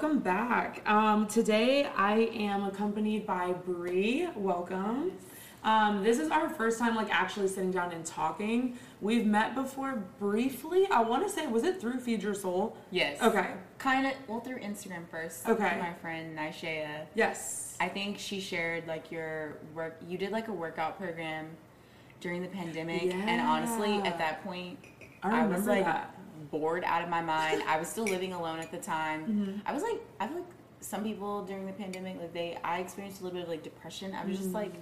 welcome back. Um, today I am accompanied by Bree. Welcome. Um, this is our first time like actually sitting down and talking. We've met before briefly. I want to say was it through Feed Your Soul? Yes. Okay. Kind of, well, through Instagram first. Okay. My friend Nishea. Yes. I think she shared like your work. You did like a workout program during the pandemic, and honestly, at that point, I I, was like that. Bored out of my mind. I was still living alone at the time. Mm-hmm. I was like, I feel like some people during the pandemic, like they, I experienced a little bit of like depression. I was just like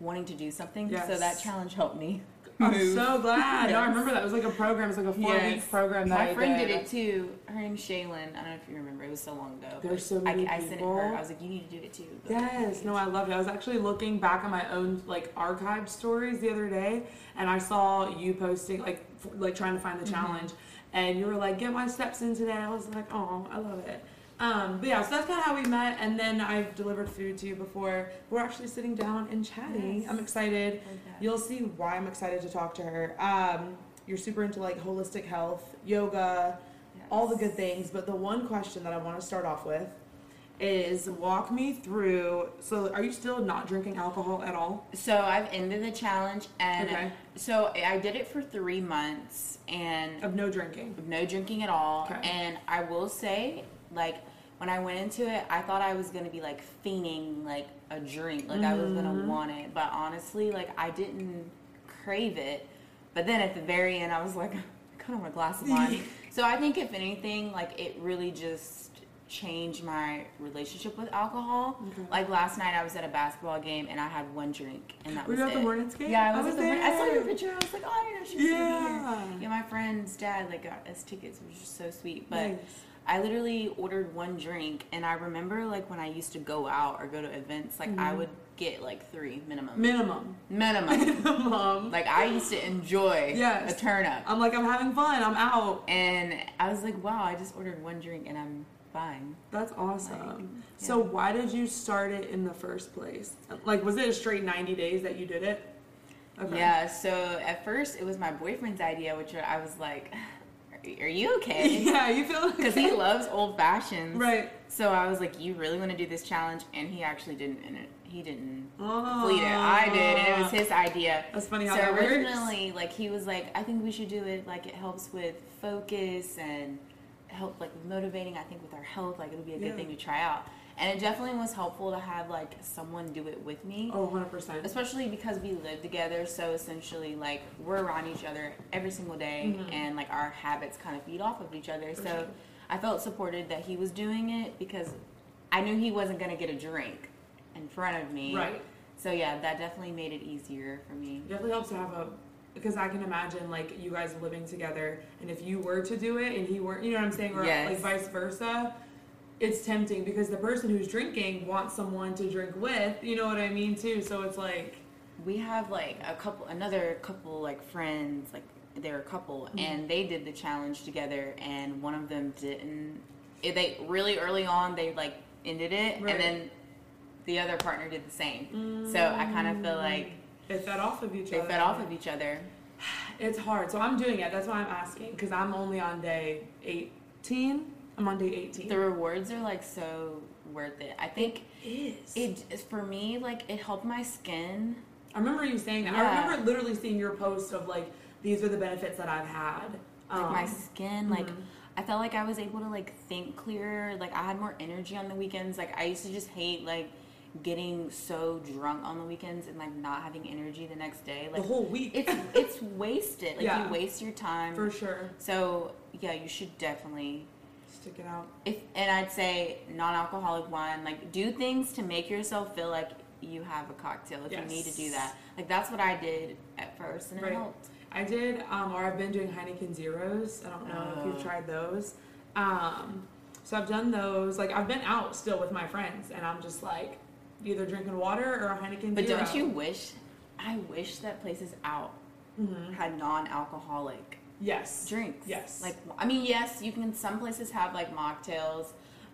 wanting to do something. So Mm. That challenge helped me. I'm move. so glad. No, I remember that. It was like a program. It was like a four week program that My friend did it too. Her name's Shaylin. I don't know if you remember. It was so long ago. There's so many I, I sent it her. I was like, you need to do it too. But- Yes, no, I love it. I was actually looking back on my own like archived stories the other day, and I saw you posting like f- like trying to find the challenge, and you were like, "Get my steps in today." I was like, "Oh, I love it." Um, but yeah, so that's kind of how we met, and then I've delivered food to you before. We're actually sitting down and chatting. Yes. I'm excited. Like. You'll see why I'm excited to talk to her. Um, you're super into like holistic health, yoga, all the good things. But the one question that I want to start off with is walk me through. So, are you still not drinking alcohol at all? So I've ended the challenge, and Okay. so I did it for three months, and Of no drinking. of no drinking at all. Okay. And I will say, like, when I went into it, I thought I was gonna be like fiending like a drink, like I was Mm-hmm. gonna want it. But honestly, like I didn't crave it. But then at the very end, I was like, I kind of want a glass of wine. so I think if anything, like it really just changed my relationship with alcohol. Okay. Like last night, I was at a basketball game and I had one drink, and that Were was you at the it. Hornets game? Yeah, I I was, was at the. I saw your picture. I was like, oh, I didn't know she was Yeah. here. Yeah, my friend's dad like got us tickets, which was so sweet. But Nice. I literally ordered one drink, and I remember like when I used to go out or go to events, like Mm-hmm. I would get like three minimum. Minimum. minimum. Minimum. like I used to enjoy Yes. a turn up, I'm like, I'm having fun. I'm out. and I was like, wow, I just ordered one drink and I'm fine. That's awesome. Like, So, why did you start it in the first place? Like, was it a straight 90 days that you did it? Okay. Yeah. So at first, it was my boyfriend's idea, which I was like, are you okay? Yeah, you feel Because he loves old fashions. Right. So I was like, "You really want to do this challenge?" And he actually didn't. And he didn't Oh. complete it. I did, and it was his idea. That's funny how so that works. originally, like he was like, "I think we should do it. Like it helps with focus and help like with motivating. I think with our health, like it'll be a good Yeah. thing to try out." And it definitely was helpful to have like someone do it with me. Oh, 100%. Especially because we live together, so essentially, like we're around each other every single day, and like our habits kind of feed off of each other. so Mm-hmm. sure. I felt supported that he was doing it because I knew he wasn't gonna get a drink in front of me. Right. So yeah, that definitely made it easier for me. It definitely helps to have a because I can imagine like you guys living together and if you were to do it and he weren't you know what I'm saying or Yes. like vice versa it's tempting because the person who's drinking wants someone to drink with you know what I mean too so it's like We have like a couple, another couple like friends, like they're a couple, Mm-hmm. and they did the challenge together, and one of them didn't. They really early on they like ended it, Right. and then the other partner did the same. So I kind of feel like they fed off of each they other. They fed off of each other. it's hard. So I'm doing it. That's why I'm asking because I'm only on day 18 I'm on day 18 The rewards are like so worth it. I think is. it is for me like it helped my skin. I remember you saying that. I remember literally seeing your post of like these are the benefits that I've had. Like my Um, skin like i felt like i was able to like think clearer. Like i had more energy on the weekends. Like i used to just hate like getting so drunk on the weekends and like not having energy the next day like the whole week it's it's wasted like Yeah. you waste your time for sure so yeah you should definitely stick it out if and i'd say non-alcoholic wine like do things to make yourself feel like you have a cocktail if you need to do that like that's what i did at first and Right. it helped I did, um, or I've been doing Heineken Zeros. I don't know if you've Oh. tried those. Um, so I've done those. Like I've been out still with my friends, and I'm just like either drinking water or a Heineken But don't you wish? I wish that places out Mhm. had non-alcoholic Yes. drinks. Yes. Like I mean, yes, you can. Some places have like mocktails.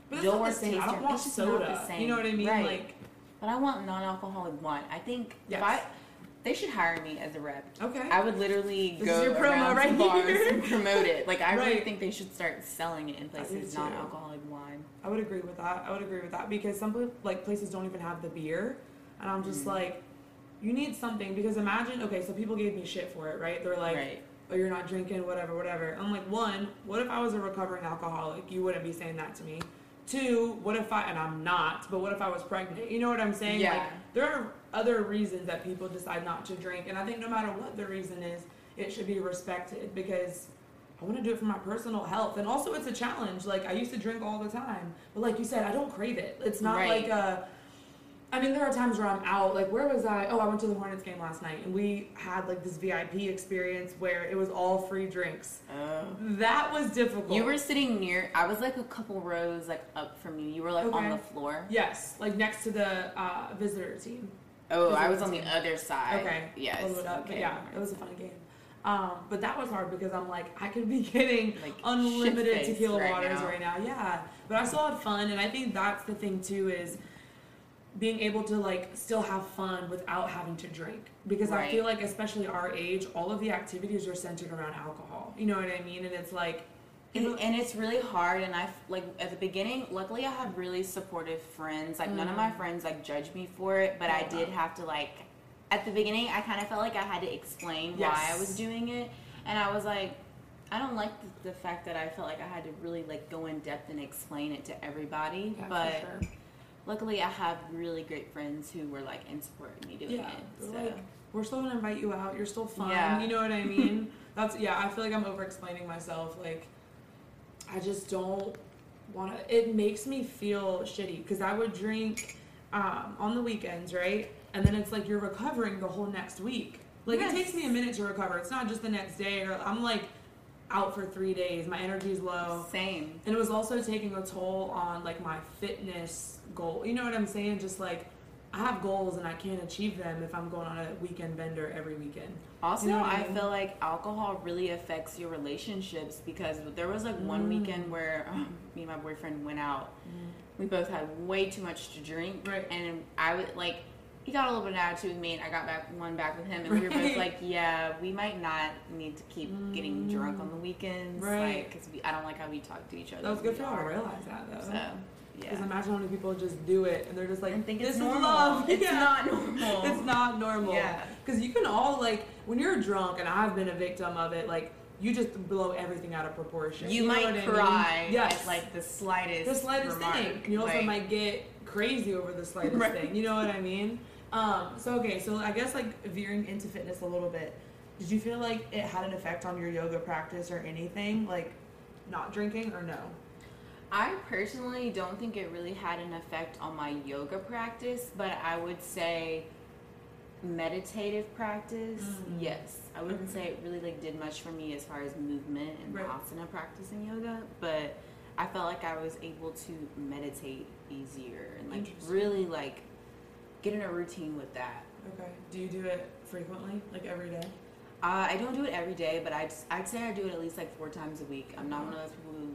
but it's Your not the same. I don't want it's just not soda. the same. You know what I mean? Right. Like But I want non-alcoholic wine. I think Yes. if I They should hire me as a rep. Okay. I would literally This go is your promo around right bars here. and promote it. Like I really think they should start selling it in places too. non-alcoholic wine. I would agree with that. I would agree with that because some like places don't even have the beer, and I'm just Mhm. like, you need something because imagine okay, so people gave me shit for it, right? They're like, right. oh, you're not drinking, whatever, whatever. I'm like, one, what if I was a recovering alcoholic? You wouldn't be saying that to me. Two, what if I, and I'm not, but what if I was pregnant? You know what I'm saying? Yeah. Like, there are other reasons that people decide not to drink, and I think no matter what the reason is, it should be respected because I want to do it for my personal health. And also, it's a challenge. Like, I used to drink all the time, but like you said, I don't crave it. It's not Right. like a, I mean, there are times where I'm out. Like, where was I? Oh, I went to the Hornets game last night, and we had like this VIP experience where it was all free drinks. Oh. That was difficult. You were sitting near. I was like a couple rows like up from you. You were like on the floor. yes, like next to the uh, visitor team. Oh, I was on the other side. Okay. Yes. A little bit up, but okay. yeah, it was a fun game. Um, but that was hard because I'm like, I could be getting Like, unlimited tequila right waters now. right now. Yeah, but I still had fun, and I think that's the thing too is being able to like still have fun without having to drink because I feel like especially our age, all of the activities are centered around alcohol. You know what I mean? And it's like, And, and it's really hard and i like at the beginning luckily i had really supportive friends like none of my Mm. friends like judged me for it but i did have to like at the beginning i kind of felt like i had to explain why i was doing it and i was like i don't like the, the fact that i felt like i had to really like go in depth and explain it to everybody yeah, but sure. luckily i have really great friends who were like in support of me doing Yeah, it so like, we're still gonna invite you out. You're still fun. Yeah. You know what I mean? That's yeah. I feel like I'm over explaining myself. Like, I just don't want to. It makes me feel shitty because I would drink um, on the weekends, right? And then it's like you're recovering the whole next week. Like Yes. it takes me a minute to recover. It's not just the next day. Or I'm like out for three days. My energy's low. same And it was also taking a toll on like my fitness goal. You know what I'm saying? Just like I have goals and I can't achieve them if I'm going on a weekend bender every weekend. Also, You know I I, feel like alcohol really affects your relationships because there was like one Mm. weekend where um, me and my boyfriend went out. We both had way too much to drink, Right. and I would like. He got a little bit of an attitude with me, and I got back one back with him, and we were both like, "Yeah, we might not need to keep getting drunk on the weekends, Right. Because we, I don't like how we talk to each other. That was good for we y'all to realize that though. So, Because yeah, imagine how many people just do it and they're just like, and think this it's is love. It's Yeah. not normal. It's not normal. Yeah. Because you can all like when you're drunk, and I've been a victim of it. Like you just blow everything out of proportion. You, know might what I mean? cry Yes. at like the slightest, the slightest remark. thing. You also Like, might get crazy over the slightest Right. thing. You know what I mean? Um, so okay, so I guess like veering into fitness a little bit. Did you feel like it had an effect on your yoga practice or anything? Like not drinking or no? I personally don't think it really had an effect on my yoga practice, but I would say meditative practice, Mm. yes. I wouldn't Okay. say it really like did much for me as far as movement and Right. asana practice in yoga, but I felt like I was able to meditate easier and like really like get in a routine with that. Okay. Do you do it frequently, like every day? Uh, I don't do it every day, but I'd, I'd say I do it at least like four times a week. I'm not one of those people who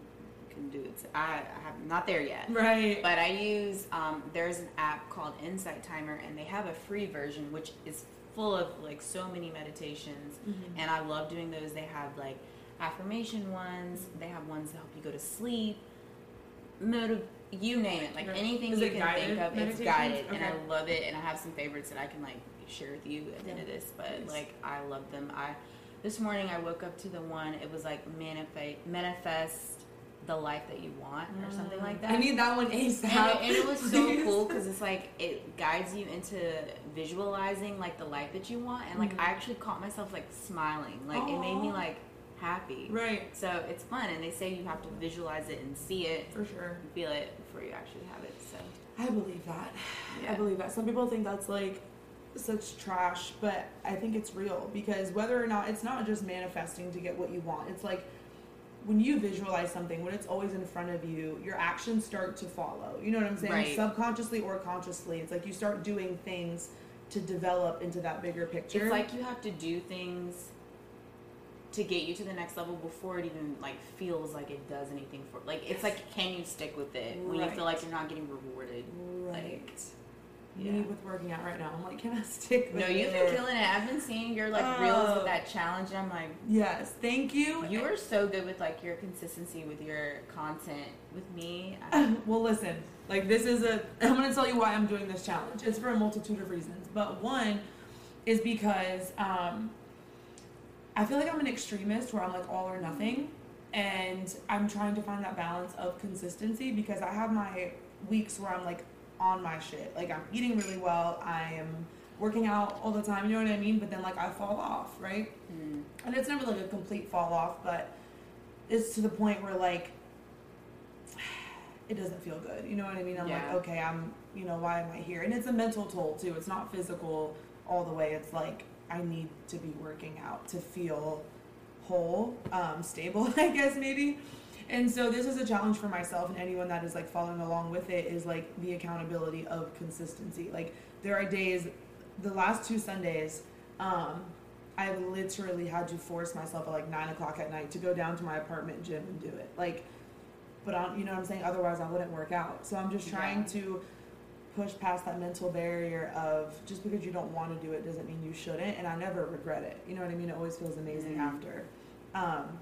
can do it. I, I have not there yet. Right. But I use um, there's an app called Insight Timer, and they have a free version which is full of like so many meditations, Mhm. and I love doing those. They have like affirmation ones. They have ones that help you go to sleep. Motive, you name it, like Right. anything Is you can think of, it's guided, and I love it. And I have some favorites that I can like share with you at the end of this. But Nice. like I love them. I this morning I woke up to the one. It was like manifest manifest the life that you want or something like that. I need that one ASAP. And it, and it was so cool because it's like it guides you into visualizing like the life that you want, and like Mhm. I actually caught myself like smiling, like it made me like happy. Right. So it's fun, and they say you have to visualize it and see it, For sure. feel it before you actually have it. So I believe that. I believe that. Some people think that's like such trash, but I think it's real because whether or not it's not just manifesting to get what you want. It's like when you visualize something, when it's always in front of you, your actions start to follow. You know what I'm saying? Right. Subconsciously or consciously. It's like you start doing things to develop into that bigger picture. it's like you have to do things to get you to the next level before it even like feels like it does anything for like it's like can you stick with it when you feel like you're not getting rewarded right. me Yeah. with working out right now. I'm like, can I stick with No, you've been killing it. I've been seeing your like reels Oh. with that challenge, and I'm like, Yes, thank you. you are so good with like your consistency with your content. With me, I, well, listen, like this is a. I'm going to tell you why I'm doing this challenge. It's for a multitude of reasons, but one is because um, I feel like I'm an extremist where I'm like all or nothing, and I'm trying to find that balance of consistency because I have my weeks where I'm like on my shit, like I'm eating really well, I am working out all the time, you know what I mean? But then like I fall off, right? mm, and it's never like a complete fall off, but it's to the point where like it doesn't feel good. You know what I mean? I'm Yeah. like, okay, I'm, you know, why am I here? And it's a mental toll too. It's not physical all the way. It's like I need to be working out to feel whole, um, stable, I guess maybe. And so this is a challenge for myself and anyone that is like following along with it is like the accountability of consistency. Like there are days, the last two Sundays, um, I literally had to force myself at like nine o'clock at night to go down to my apartment gym and do it. Like, but I, you know what I'm saying? Otherwise, I wouldn't work out. So I'm just trying Yeah. to push past that mental barrier of just because you don't want to do it doesn't mean you shouldn't. And I never regret it. You know what I mean? It always feels amazing Mhm. after. Um,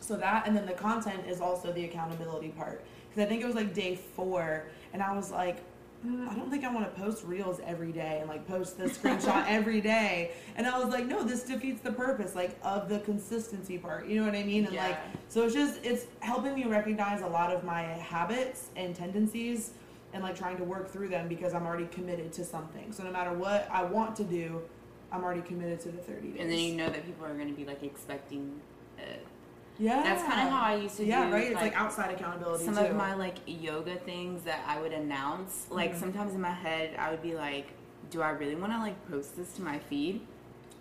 so that, and then the content is also the accountability part. Because I think it was like day four, and I was like, "Mm, I don't think I want to post reels every day and like post the screenshot every day. And I was like, no, this defeats the purpose like of the consistency part. You know what I mean? And like, so it's just it's helping me recognize a lot of my habits and tendencies and like trying to work through them because I'm already committed to something. So no matter what I want to do, I'm already committed to the 30 days. and then you know that people are going to be like expecting. Yeah, That's kind of how I used to yeah, do. Yeah, right. It's like, outside accountability some too. of my like yoga things that I would announce. Like Mhm. sometimes in my head, I would be like, "Do I really want to like post this to my feed?"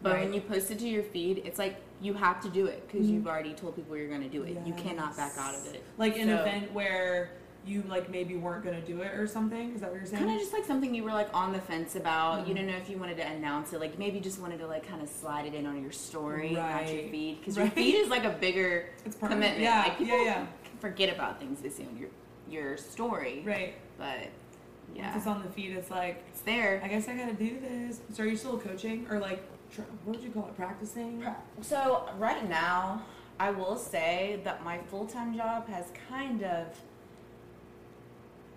But when you post it to your feed, it's like you have to do it because Mhm. you've already told people you're going to do it. You cannot back out of it. like an event where you like maybe weren't gonna do it or something. Is that what you're saying? Kind of just like something you were like on the fence about. You Mhm. didn't know if you wanted to announce it. Like maybe you just wanted to like kind of slide it in on your story, not your feed, because Right. your feed is like a bigger it's part commitment. Yeah, like people yeah, yeah. forget about things they see on your your story, Right. but yeah, Once it's on the feed, it's like it's there. I guess I gotta do this. So are you still coaching or like what would you call it? Practicing? So right now, I will say that my full time job has kind of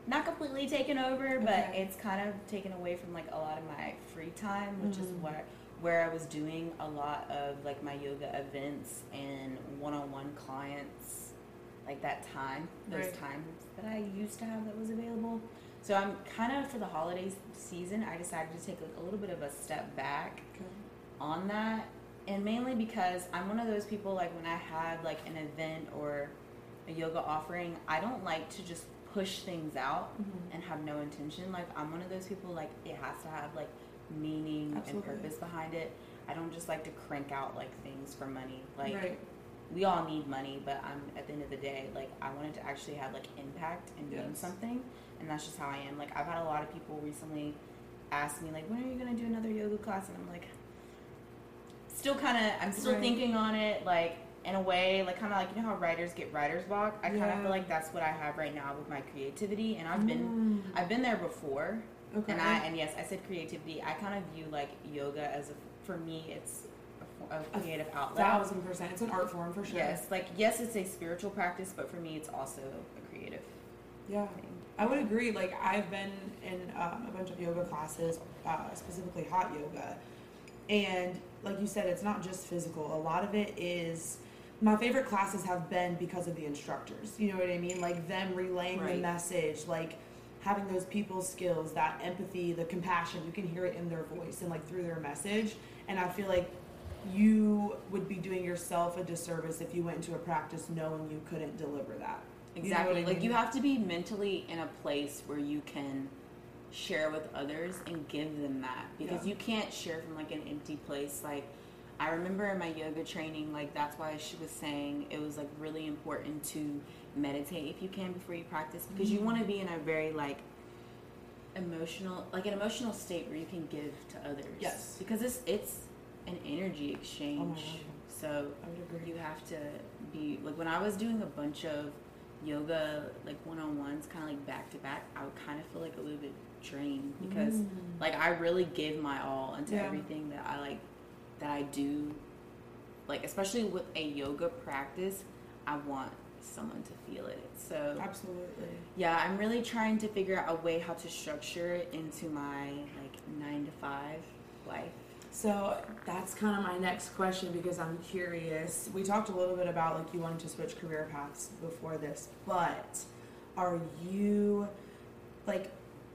not completely taken over, but Okay. it's kind of taken away from like a lot of my free time, which is Mhm. where where I was doing a lot of like my yoga events and one on one clients, like that time, those Right. times that I used to have that was available. So I'm kind of for the holiday season, I decided to take like a little bit of a step back Okay. on that and mainly because i'm one of those people like when i have like an event or a yoga offering i don't like to just push things out Mhm. and have no intention like i'm one of those people like it has to have like meaning Absolutely. and purpose behind it i don't just like to crank out like things for money like right. we all need money but i'm at the end of the day like i wanted to actually have like impact and mean Yes. something and that's just how i am like i've had a lot of people recently ask me like when are you going to do another yoga class and i'm like still kind of i'm still Right. thinking on it like in a way like kind of like you know how writers get writer's block i kind of Yeah. feel like that's what i have right now with my creativity and i've been Mm. i've been there before okay. and i and yes i said creativity i kind of view like yoga as a for me it's a, a creative outlet thousand percent. It's an art form for sure. Yes, like yes, it's a spiritual practice, but for me, it's also a creative Yeah. thing. I would agree. Like I've been in um, a bunch of yoga classes, uh, specifically hot yoga, and like you said, it's not just physical. A lot of it is. My favorite classes have been because of the instructors. You know what I mean? Like them relaying the message, like having those people skills, that empathy, the compassion. You can hear it in their voice and like through their message. And I feel like you would be doing yourself a disservice if you went into a practice knowing you couldn't deliver that. You know Exactly. Like mean? you have to be mentally in a place where you can share with others and give them that because Yeah. you can't share from like an empty place. Like I remember in my yoga training, like that's why she was saying it was like really important to meditate if you can before you practice because you Mhm. want to be in a very like emotional like an emotional state where you can give to others. Yes. Because it's it's an energy Oh exchange. God. so I would agree. you have to be like when I was doing a bunch of yoga like one on ones, kind of like back to back. I would kind of feel like a little bit drained because Mm. like I really give my all into Yeah. everything that I like that I do. Like especially with a yoga practice, I want someone to feel it. So Absolutely. yeah, I'm really trying to figure out a way how to structure it into my like nine to five life. So that's kind of my next question because I'm curious. We talked a little bit about like you wanted to switch career paths before this, but are you like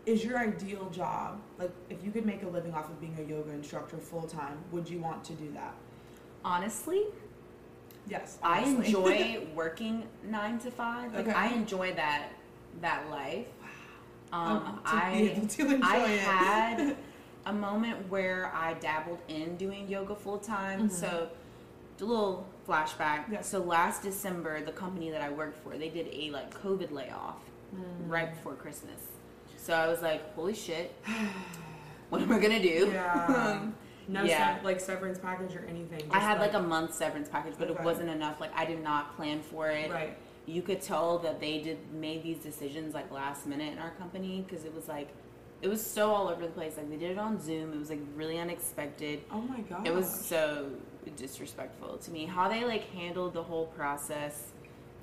is your ideal job like if you could make a living off of being a yoga instructor full time, would you want to do that? Honestly, Yes. I enjoy working nine to five. Like Okay. I enjoy that that life. Um, I able to enjoy I it. had a moment where I dabbled in doing yoga full time. Mhm. So, a little flashback. Yeah. So last December, the company that I worked for, they did a like COVID layoff Mm. right before Christmas. So I was like, holy shit, what am I gonna do? Yeah. No Yeah. sev- like severance package or anything. I had like a month severance package, but Okay. it wasn't enough. Like I did not plan for it. right. You could tell that they did made these decisions like last minute in our company because it was like it was so all over the place. Like they did it on Zoom. It was like really unexpected. Oh my god. It was so disrespectful to me how they like handled the whole process.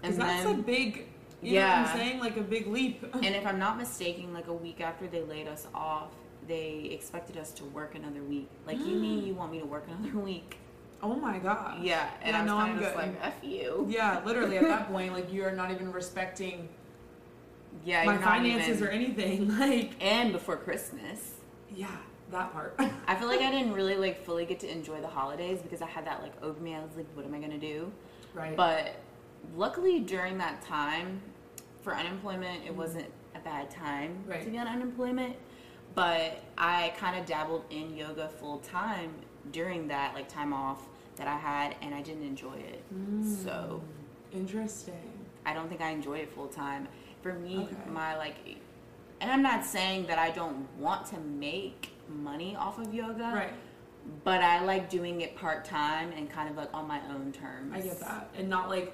And Because that's a big. You know what Yeah. I'm saying? Like a big leap. and if I'm not mistaken, like a week after they laid us off, they expected us to work another week. Like you mean mm. you want me to work another week? oh my god. Yeah, and Yeah, I was no, I'm just good. like, "F you." Yeah, literally at that point, like you are not even respecting Yeah, my finances even- or anything. Like, And before Christmas, yeah, that part. I feel like I didn't really like fully get to enjoy the holidays because I had that like over me. I was like, what am I gonna do? right. But luckily during that time, for unemployment, it wasn't a bad time Right. to be on unemployment. But I kind of dabbled in yoga full time during that like time off that I had, and I didn't enjoy it. Mm. So interesting. I don't think I enjoyed it full time. For me, Okay. my like, and I'm not saying that I don't want to make money off of yoga, Right. but I like doing it part time and kind of like on my own terms. I get that, and not like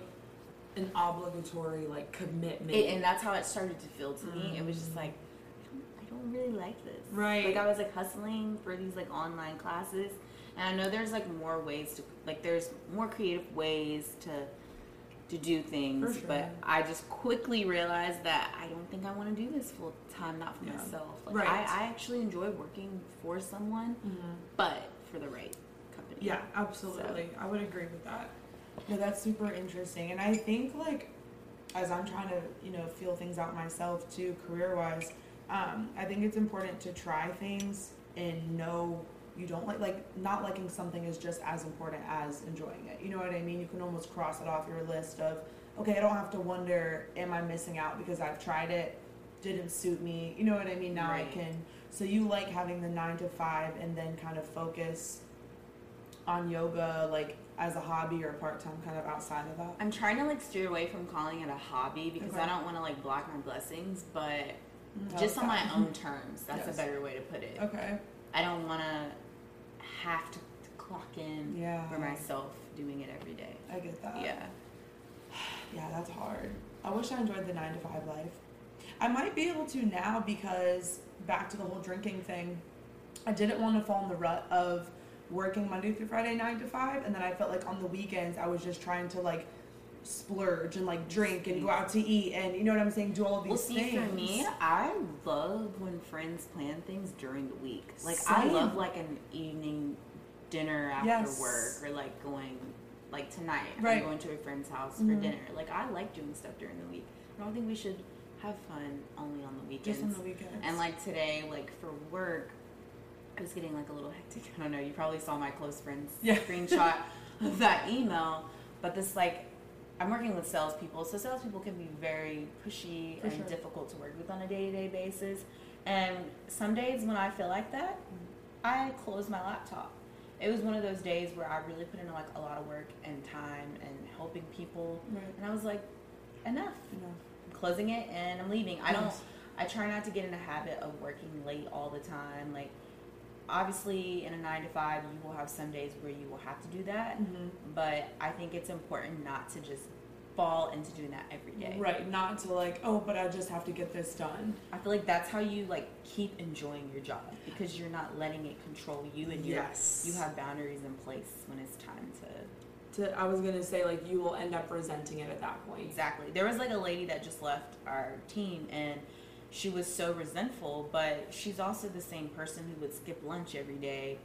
an obligatory like commitment. It, and that's how it started to feel to me. It was just like, I don't, I don't really like this. Right. Like I was like hustling for these like online classes, and I know there's like more ways to like there's more creative ways to to do things, sure. but I just quickly realized that I don't think I want to do this full time, not for Yeah. myself. Like Right. I, I actually enjoy working for someone, Mhm. but for the right company. Yeah, absolutely. I would agree with that. No, that's super interesting. And I think like as I'm trying to, you know, feel things out myself too, career wise, um, I think it's important to try things and know you don't like like not liking something is just as important as enjoying it. You know what I mean? You can almost cross it off your list of okay, I don't have to wonder am I missing out because I've tried it, didn't suit me. You know what I mean? Now I can so you like having the 9 to 5 and then kind of focus on yoga like as a hobby or part time kind of outside of that. I'm trying to like steer away from calling it a hobby because Okay. I don't want to like block my blessings, but Mm, just on my own terms. That's Yes. a better way to put it. Okay. I don't want to have to, to clock in Yeah. for myself doing it every day. I get that. yeah. Yeah, that's hard. I wish I enjoyed the nine to five life. I might be able to now because back to the whole drinking thing. I didn't want to fall in the rut of working Monday through Friday nine to five, and then I felt like on the weekends I was just trying to like splurge and like drink and go out to eat and you know what I'm saying, do all of these Well, see, things. for me, I love when friends plan things during the week. Like, I love like an evening dinner after Yes. work, or like going, like tonight, Right. I'm going to a friend's house Mhm. for dinner. Like, I like doing stuff during the week. I don't think we should have fun only on the weekends. just on the weekends. And like today, like for work, I was getting like a little hectic. I don't know. You probably saw my close friends Yeah. screenshot of that email. But this like, I'm working with salespeople, so salespeople can be very pushy For and sure. difficult to work with on a day to day basis. And some days when I feel like that, I close my laptop. It was one of those days where I really put in like a lot of work and time and helping people, right. and I was like, enough. Know. I'm closing it and I'm leaving. I don't. I try not to get in a habit of working late all the time. Like, obviously, in a nine to five, you will have some days where you will have to do that. Mhm. But I think it's important not to just fall into doing that every day. Right, not to like, oh, but I just have to get this done. I feel like that's how you like keep enjoying your job because you're not letting it control you and you Yes. you have boundaries in place when it's time to To I was gonna say like you will end up resenting it at that point. Exactly. There was like a lady that just left our team and she was so resentful, but she's also the same person who would skip lunch every day,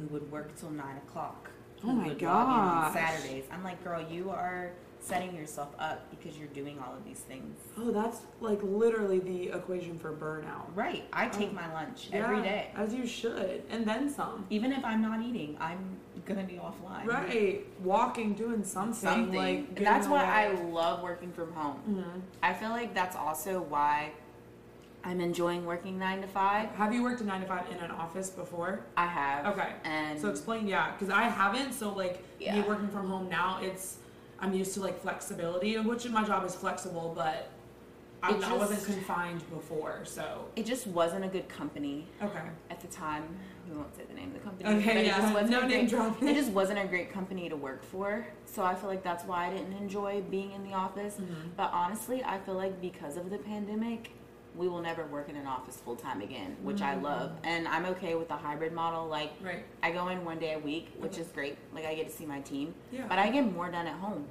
who would work till nine o'clock. Oh who my in on. Saturdays. I'm like, girl, you are setting yourself up because you're doing all of these things. Oh, that's like literally the equation for burnout. Right. I take Oh. my lunch every Yeah, day. As you should. And then some. Even if I'm not eating, I'm gonna be offline. Right. Walking, doing something. Something. Like that's why I love working from home. Mhm. I feel like that's also why I'm enjoying working nine to five. Have you worked a nine to five in an office before? I have. Okay. And So explain, yeah, because I haven't. So like me Yeah. working from home now, it's I'm used to like flexibility, which my job is flexible, but I, wasn't confined before. So it just wasn't a good company okay, at the time. We won't say the name of the company. Okay, but it yeah, just wasn't no name great, dropping. It just wasn't a great company to work for. So I feel like that's why I didn't enjoy being in the office. Mhm. But honestly, I feel like because of the pandemic, we will never work in an office full time again, which I Mm. love. And I'm okay with the hybrid model. Like right, I go in one day a week, which Okay. is great. Like I get to see my team. yeah, But I get more done at home.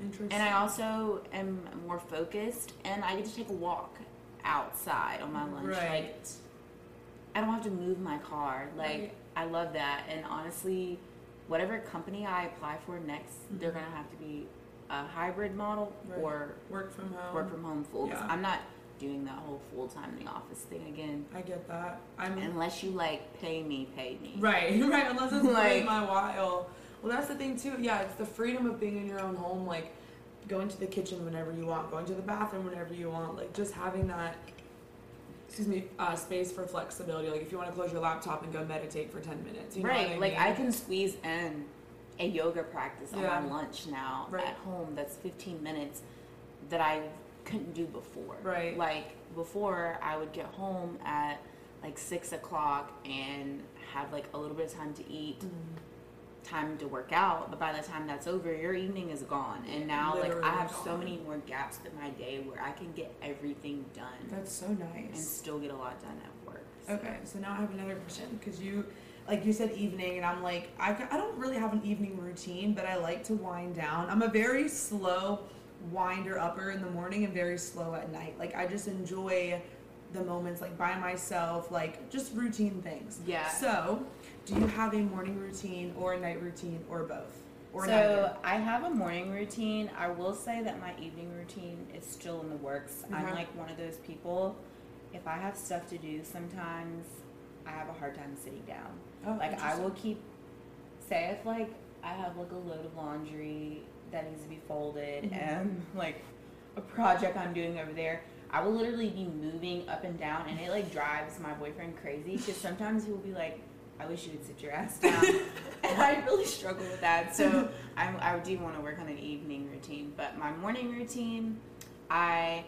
interesting. And I also am more focused and I get to take a walk outside on my lunch. Like right, I don't have to move my car. Like Right. I love that. And honestly, whatever company I apply for next, they're gonna have to be a hybrid model Right. or work from home. work from home full. Yeah. I'm not doing that whole full time in the office thing again. I get that. I'm Unless you like pay me, pay me. Right, right. Unless it's Like- my while. Well, that's the thing too. Yeah, it's the freedom of being in your own home, like going to the kitchen whenever you want, going to the bathroom whenever you want, like just having that. Excuse me, uh, space for flexibility. Like if you want to close your laptop and go meditate for ten minutes, you know right. what I like mean? I can squeeze in a yoga practice on Yeah. my lunch now Right. at home that's 15 minutes that I couldn't do before. Right. Like before, I would get home at like six o'clock and have like a little bit of time to eat, Mhm. time to work out. But by the time that's over, your evening is gone. And now, like, I have so many more gaps in my day where I can get everything done That's so nice. and still get a lot done at work. So- Okay, so now I have another question because you, like you said, evening, and I'm like, I, I don't really have an evening routine, but I like to wind down. I'm a very slow winder upper in the morning and very slow at night. Like I just enjoy the moments like by myself, like just routine things. Yeah. So, do you have a morning routine or a night routine or both? Or so neither? I have a morning routine. I will say that my evening routine is still in the works. I'm uh-huh. like one of those people. If I have stuff to do, sometimes I have a hard time sitting down. Oh, like I will keep. Say if like I have like a load of laundry that needs to be folded Mhm. and like a project I'm doing over there. I will literally be moving up and down, and it like drives my boyfriend crazy because sometimes he will be like, "I wish you would sit your ass down," and I really struggle with that. So I'm, I do want to work on an evening routine, but my morning routine, I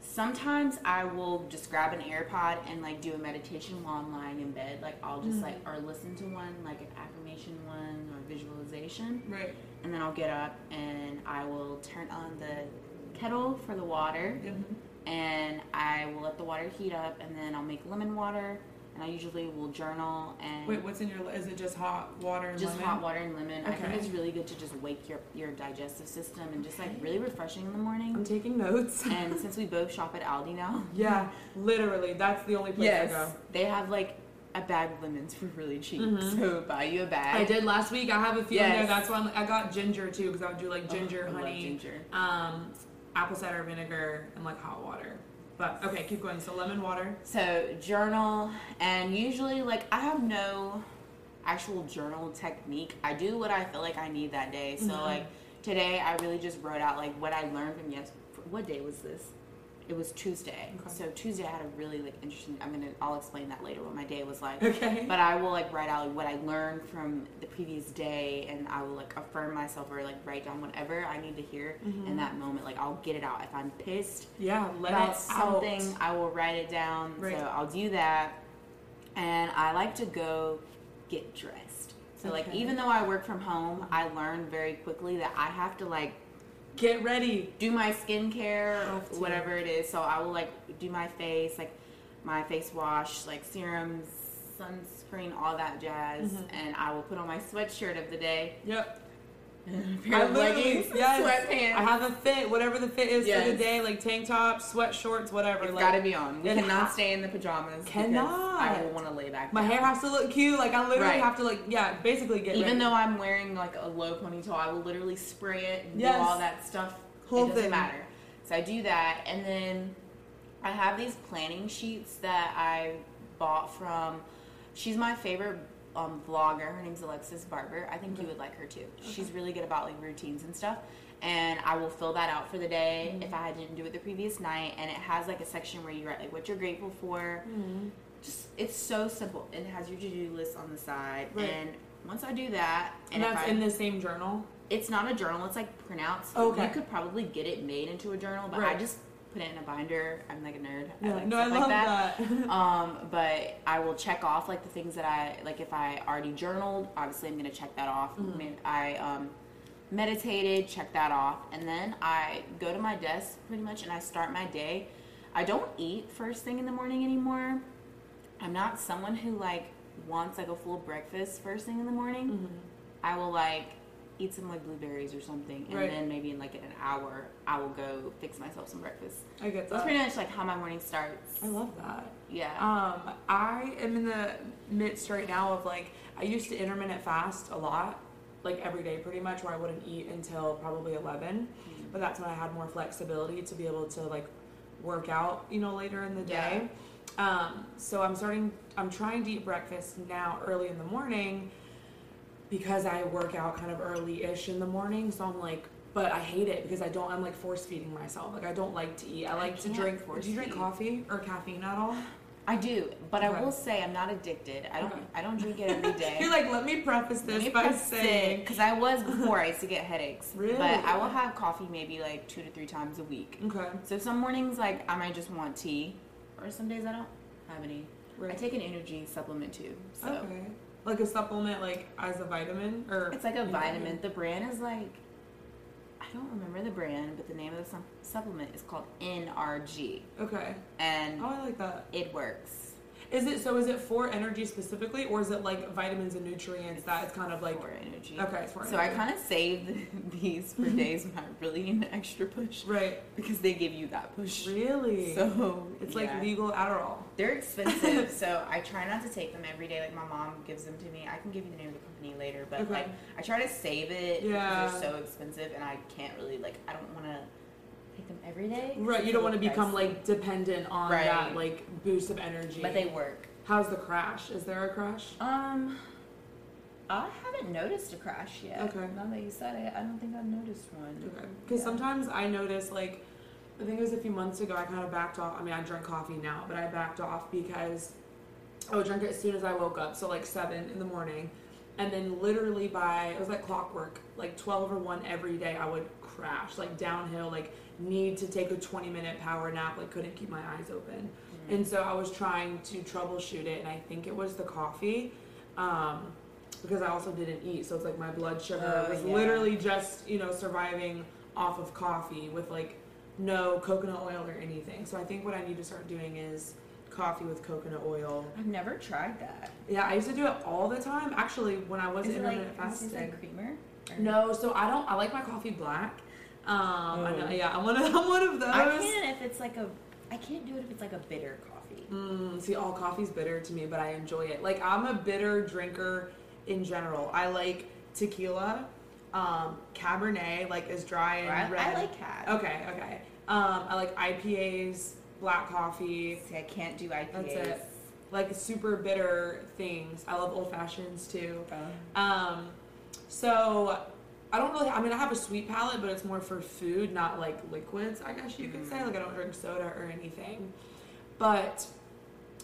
sometimes I will just grab an AirPod and like do a meditation while I'm lying in bed. Like I'll just Mhm. like or listen to one, like an affirmation one or visualization, right. And then I'll get up and I will turn on the kettle for the water Mhm. and I will let the water heat up, and then I'll make lemon water, and I usually will journal and Wait, what's in your? Is it just hot water and just lemon? hot water and lemon. Okay. I think it's really good to just wake your your digestive system and just like really refreshing in the morning. I'm taking notes. and since we both shop at Aldi now, yeah, literally, that's the only place I go. they have like a bag of lemons for really cheap. Mhm. So buy you a bag. I did last week. I have a few in there. Yes. That's why I'm, got ginger too, because I would do like Oh, ginger, I love honey, ginger. um, apple cider vinegar, and like hot water. But okay, keep going. So lemon water. So journal, and usually like I have no actual journal technique. I do what I feel like I need that day. So Mhm. like today, I really just wrote out like what I learned from yes. What day was this? It was Tuesday. Okay. So Tuesday I had a really like interesting. I'm gonna. I'll explain that later what my day was like. Okay. But I will like write out what I learned from the previous day, and I will like affirm myself or like write down whatever I need to hear Mhm. in that moment. Like I'll get it out. If I'm pissed, yeah, let about something, out. I will write it down. Right. So I'll do that. And I like to go get dressed. So like even though I work from home, I learned very quickly that I have to like Get ready. do my skincare, whatever it is. So I will like do my face, like my face wash, like serums, sunscreen, all that jazz, Mhm. and I will put on my sweatshirt of the day, Yep. And a pair I of leggings, yes. sweatpants. I have a fit, whatever the fit is for the day, like tank top, sweat shorts, whatever. It's like, got to be on. We cannot ha- stay in the pajamas. Cannot. I will want to lay back. my down. hair has to look cute. Like I literally Right. have to like yeah, basically get it. Even ready. though I'm wearing like a low ponytail, I will literally spray it and Yes. do all that stuff. Whole it doesn't thing. matter. So I do that, and then I have these planning sheets that I bought from. She's my favorite um, vlogger. Her name's Alexis Barber. I think you would like her too. She's really good about like routines and stuff. And I will fill that out for the day Mhm. if I didn't do it the previous night. And it has like a section where you write like what you're grateful for, Mhm. just it's so simple. It has your to-do list on the side, Right. and once I do that, and if that's I, in the same journal. it's not a journal. It's like printouts. Okay. You could probably get it made into a journal, but I just put it in a binder. I'm like a nerd. I Yeah. like no, I like love that. that. Um, but I will check off like the things that I like. If I already journaled, obviously I'm gonna check that off. Mhm. I um, meditated, check that off, and then I go to my desk pretty much, and I start my day. I don't eat first thing in the morning anymore. I'm not someone who like wants like a full breakfast first thing in the morning. Mhm. I will like eat some like blueberries or something, and Right. then maybe in like an hour, I will go fix myself some breakfast. I get So that's pretty much like how my morning starts. I love that. Yeah. Um, I am in the midst right now of like I used to intermittent fast a lot, like every day pretty much, where I wouldn't eat until probably eleven. But that's when I had more flexibility to be able to like work out, you know, later in the day. Um, so I'm starting. I'm trying to eat breakfast now early in the morning because I work out kind of early-ish in the morning. So I'm like. But I hate it because I don't. I'm like force feeding myself. Like I don't like to eat. I like to drink. force Do you drink feed. coffee or caffeine at all? I do, but Okay. I will say I'm not addicted. I don't. Okay. I don't drink it every day. You're like, let me preface this by saying, because I was before. I used to get headaches. Really? But I will have coffee maybe like two to three times a week. okay, So some mornings like I might just want tea, or some days I don't have any. I take an energy supplement too. So okay, like a supplement, like as a vitamin, or it's like a vitamin. The brand is like I don't remember the brand, but the name of the sup- supplement is called NRG, Okay, and oh, I like that. it works. Is it so? Is it for energy specifically, or is it like vitamins and nutrients that it's kind of like? for energy. Okay, for So I kind of save these for days when I really need an extra push Right. because they give you that push. Really? So it's yeah. like legal Adderall. They're expensive, so I try not to take them every day. Like my mom gives them to me. I can give you the name of the company later, but Okay. like I try to save it Yeah. because they're so expensive, and I can't really like I don't want to them every day. 'cause Right. You don't want to become pricey. like dependent on Right. that like boost of energy. But they work. How's the crash? Is there a crash? Um, I haven't noticed a crash yet. Okay. Now that you said it, I don't think I've noticed one. Okay. Because Yeah. sometimes I notice, like, I think it was a few months ago, I kind of backed off. I mean, I drink coffee now, but I backed off because I would drink it as soon as I woke up, so like 7 in the morning. And then literally by, it was like clockwork, like 12 or 1 every day, I would crash, like downhill, like need to take a 20 minute power nap, like couldn't keep my eyes open. Mm. And so I was trying to troubleshoot it, and I think it was the coffee. Um, because I also didn't eat, so it's like my blood sugar Oh, was yeah. literally just, you know, surviving off of coffee with like no coconut oil or anything. So I think what I need to start doing is coffee with coconut oil. I've never tried that. Yeah, I used to do it all the time. Actually, when I was Is it intermittent like is fasting. it creamer? Or- no, so I don't. I like my coffee black. Um, I know, Oh. yeah, I'm one of I'm one of those. I can't if it's like a. I can't do it if it's like a bitter coffee. Mm, see, all coffee's bitter to me, but I enjoy it. Like I'm a bitter drinker in general. I like tequila, um, Cabernet, like as dry and I, red. I like cat. Okay, okay. Um, I like IPAs, black coffee, See, I can't do IPAs. That's it. like super bitter things. I love old fashions too. Oh. Um, so I don't really. I mean, I have a sweet palate, but it's more for food, not like liquids. I guess you could say. Like I don't drink soda or anything. But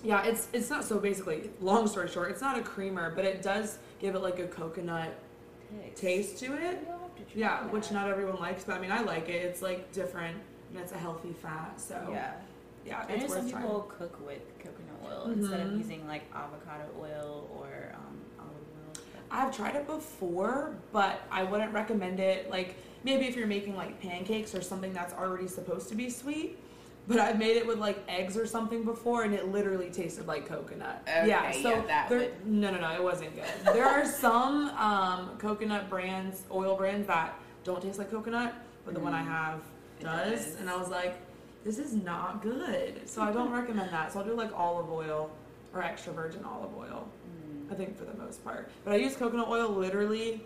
yeah, it's it's not so basically. Long story short, it's not a creamer, but it does give it like a coconut taste to it. Maybe I'll have to Yeah, that. which not everyone likes, but I mean, I like it. It's like different, and it's a healthy fat. So Yeah. Yeah, I know it's some trying. people cook with coconut oil instead of Mhm. using like avocado oil or um, olive oil. I've tried it before, but I wouldn't recommend it. Like maybe if you're making like pancakes or something that's already supposed to be sweet. But I've made it with like eggs or something before, and it literally tasted like coconut. Okay, yeah, so yeah, that there, would- no, no, no, it wasn't good. there are some um, coconut brands, oil brands that don't taste like coconut, but the one I have does. does. And I was like, this is not good. So I don't recommend that. So I'll do like olive oil or extra virgin olive oil. Mm. I think for the most part. But I use coconut oil literally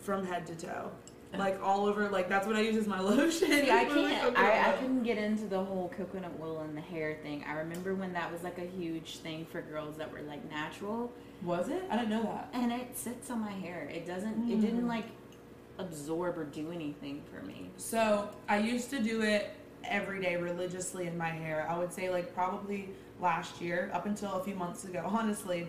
from head to toe. Like all over, like that's what I use as my lotion. See, I can't. I, I couldn't get into the whole coconut oil and the hair thing. I remember when that was like a huge thing for girls that were like natural, Was it? I didn't know that. and it sits on my hair. It doesn't. It didn't Mm. like absorb or do anything for me. So I used to do it every day religiously in my hair. I would say like probably last year up until a few months ago, honestly.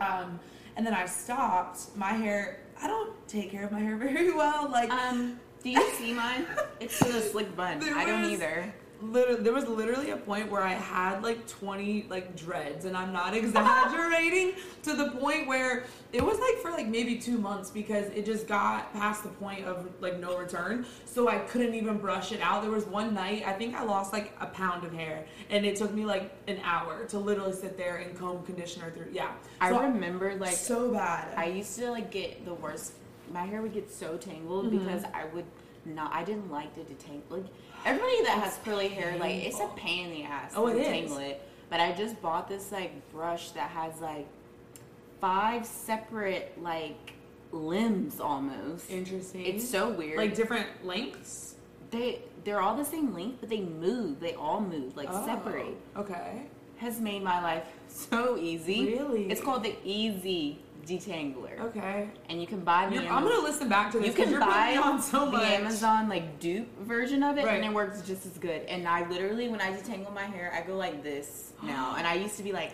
Um, and then I stopped. My hair. I don't take care of my hair very well. Like Um, do you see mine? It's in a slick bun. I don't was- either. Literally, there was literally a point where I had like 20 like dreads, and I'm not exaggerating to the point where it was like for like maybe two months because it just got past the point of like no return. So I couldn't even brush it out. There was one night I think I lost like a pound of hair, and it took me like an hour to literally sit there and comb conditioner through. Yeah, I So- remember like so bad. I used to like get the worst. My hair would get so tangled Mhm. because I would not. I didn't like to detangle. Like everybody that has curly hair, like it's a pain in the ass Oh, to it is. detangle it. But I just bought this like brush that has like five separate like limbs almost. Interesting. It's so weird. like different lengths. they they're all the same length, but they move. They all move like Oh, separate. Okay. Has made my life so easy. Really? It's called the Easy Detangler, Okay. and you can buy the. You're, I'm gonna listen back to this. You can you're buy on so the. Amazon like dupe version of it, Right. and it works just as good. And I literally, when I detangle my hair, I go like this now, and I used to be like,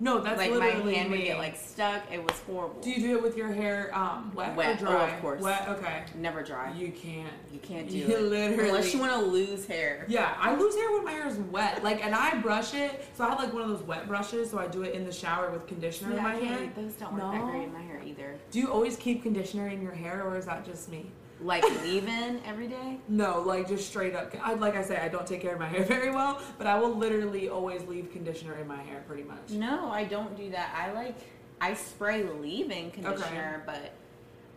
No, that's like my hand would get like stuck. It was horrible. Do you do it with your hair um, wet, Wet. or Oh, dry? of course. Wet. Okay. Never dry. You can't. You can't do You it literally- unless you want to lose hair. Yeah, I lose hair when my hair is wet. Like, and I brush it. So I have like one of those wet brushes. So I do it in the shower with conditioner Yeah, in my hair. Those don't work that great in my hair either. Do you always keep conditioner in your hair, or is that just me? Like leave-in every day. No, like just straight up. I, like I say, I don't take care of my hair very well, but I will literally always leave conditioner in my hair, pretty much. No, I don't do that. I like I spray leave-in conditioner, but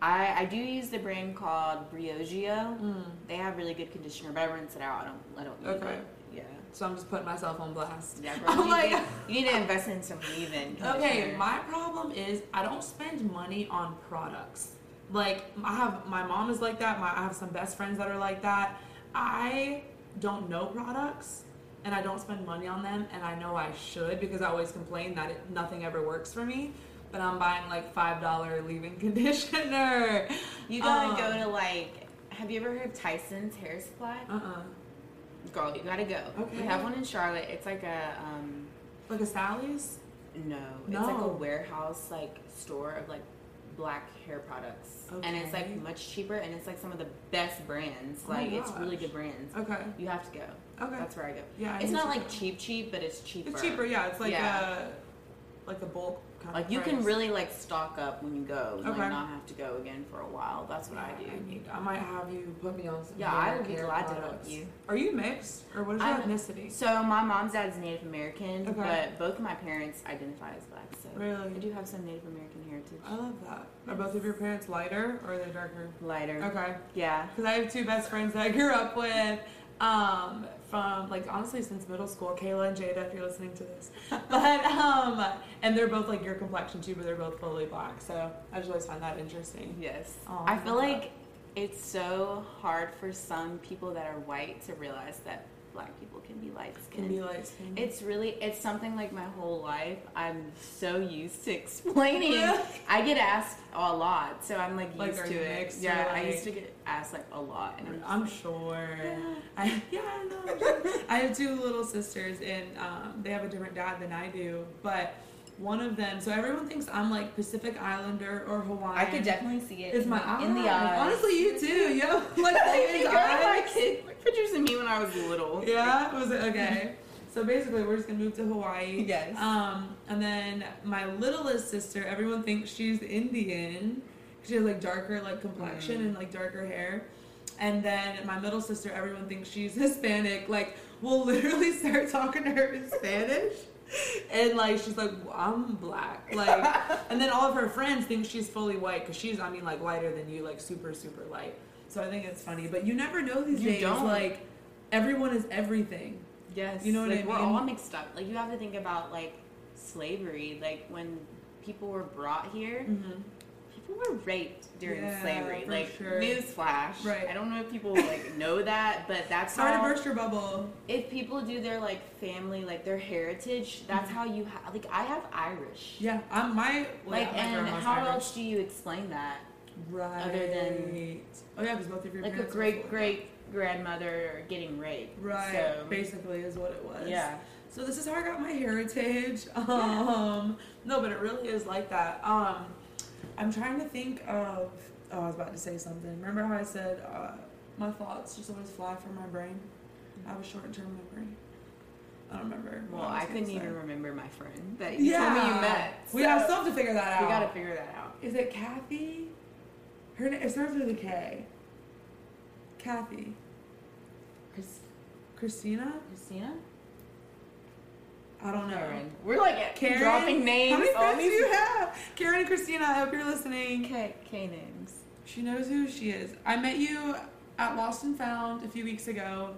I I do use the brand called Briogeo. Mm. They have really good conditioner, but I rinse it out. I don't I don't leave Okay. it. Yeah. So I'm just putting myself on blast. Yeah, I'm you, like- need, you need to invest in some leave-in. Okay, my problem is I don't spend money on products. Like I have my mom is like that. My I have some best friends that are like that. I don't know products and I don't spend money on them and I know I should because I always complain that it, nothing ever works for me. But I'm buying like five dollar leave-in conditioner. You gotta Um, go to like. Have you ever heard of Tyson's Hair Supply? Uh-uh. Girl, you gotta go. Okay. We have one in Charlotte. It's like a um. Like a Sally's? No, no, it's like a warehouse like store of like black hair products, and it's like much cheaper, and it's like some of the best brands. Oh like it's really good brands. Okay. You have to go. Okay. That's where I go. Yeah. I it's not like go. cheap, cheap, but it's cheaper. It's cheaper, yeah. It's like Yeah. a like a bulk Like you can really like stock up when you go, and Okay. like not have to go again for a while. That's what I do. I need. I might have you put me on some. Yeah, I would be care glad to help you. Are you mixed or what is your I'm- ethnicity? So my mom's dad's Native American, Okay. but both of my parents identify as black. So Really? I do have some Native American heritage. I love that. Are both of your parents lighter or are they darker? Lighter. Okay. Yeah. Because I have two best friends that I grew up with. Um, from like honestly since middle school, Kayla and Jada, if you're listening to this, but um, and they're both like your complexion too, but they're both fully black. So I just always find that interesting. Yes. Oh, I feel like it's so hard for some people that are white to realize that black people can be light Can skinned. be light skinned. It's really it's something like my whole life. I'm so used to explaining. I get asked a lot, so I'm like used Like, to it. Yeah, I used to get asked like a lot, and I'm, I'm like, sure. Yeah. I, yeah, I know. I have two little sisters, and um, they have a different dad than I do. But one of them, so everyone thinks I'm like Pacific Islander or Hawaiian. I could definitely see it. it Is in, my in the eyes. eyes. Honestly, you too. Yo, like Thank his. My eyes. kid, like pictures of me when I was little. Yeah, was it okay? So basically, we're just gonna move to Hawaii. Yes. Um, and then my littlest sister, everyone thinks she's Indian. She has like darker like complexion Mm. and like darker hair. And then my middle sister, everyone thinks she's Hispanic. Like, we'll literally start talking to her in Spanish. And like she's like I'm black, like, and then all of her friends think she's fully white because she's I mean like lighter than you, like super super light. So I think it's funny, but you never know these You days. don't. Like everyone is everything. Yes. You know what like, I We're all mixed up. Like you have to think about like slavery. Like when people were brought here, Mm-hmm. People were raped during Yeah, slavery. Like sure. newsflash. Right. I don't know if people like know that, but that's Sorry to how. burst your bubble. If people do their like family, like their heritage, that's how you have. Like I have Irish. Yeah, I'm my Like yeah, my and how Irish. else do you explain that? Right. other than- oh yeah, because both of your Like a great great grandmother getting raped. Right. So, Basically, is what it was. yeah. So this is how I got my heritage. Um, no, but it really is like that. Um, I'm trying to think of. Oh, I was about to say something. Remember how I said uh, my thoughts just always fly from my brain? I have a short-term memory. I don't remember. Well, I gonna couldn't say. even remember my friend that you Yeah. told me you met. We so have still have to figure that out. We gotta figure that out. Is it Kathy? Her name it starts with a K. Kathy. Chris, Christina? Christina? I don't know. Karen. We're like Karen? dropping names. How many friends do you have? Karen and Christina, I hope you're listening. K, K names. She knows who she is. I met you at Lost and Found a few weeks ago,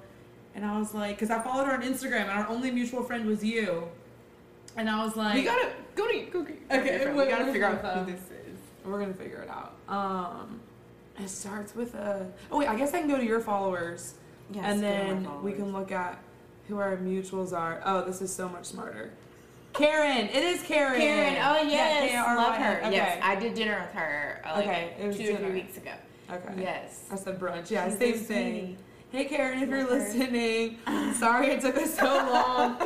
and I was like, because I followed her on Instagram, and our only mutual friend was you. And I was like, we gotta go to go get Okay, wait, we gotta figure out who this is. we're gonna figure it out. Um, it starts with a. Oh wait, I guess I can go to your followers, Yes, and go then we can look at who our mutuals are. Oh, this is so much smarter. Karen, it is Karen. Karen. Oh yes, K-A-R-Y-N. love her. Okay. Yes, I did dinner with her. Uh, like Okay, it was two or three weeks ago. okay. Yes. I said brunch. Yeah, She's same thing. sweetie. Hey Karen, if you're her. listening, sorry it took us so long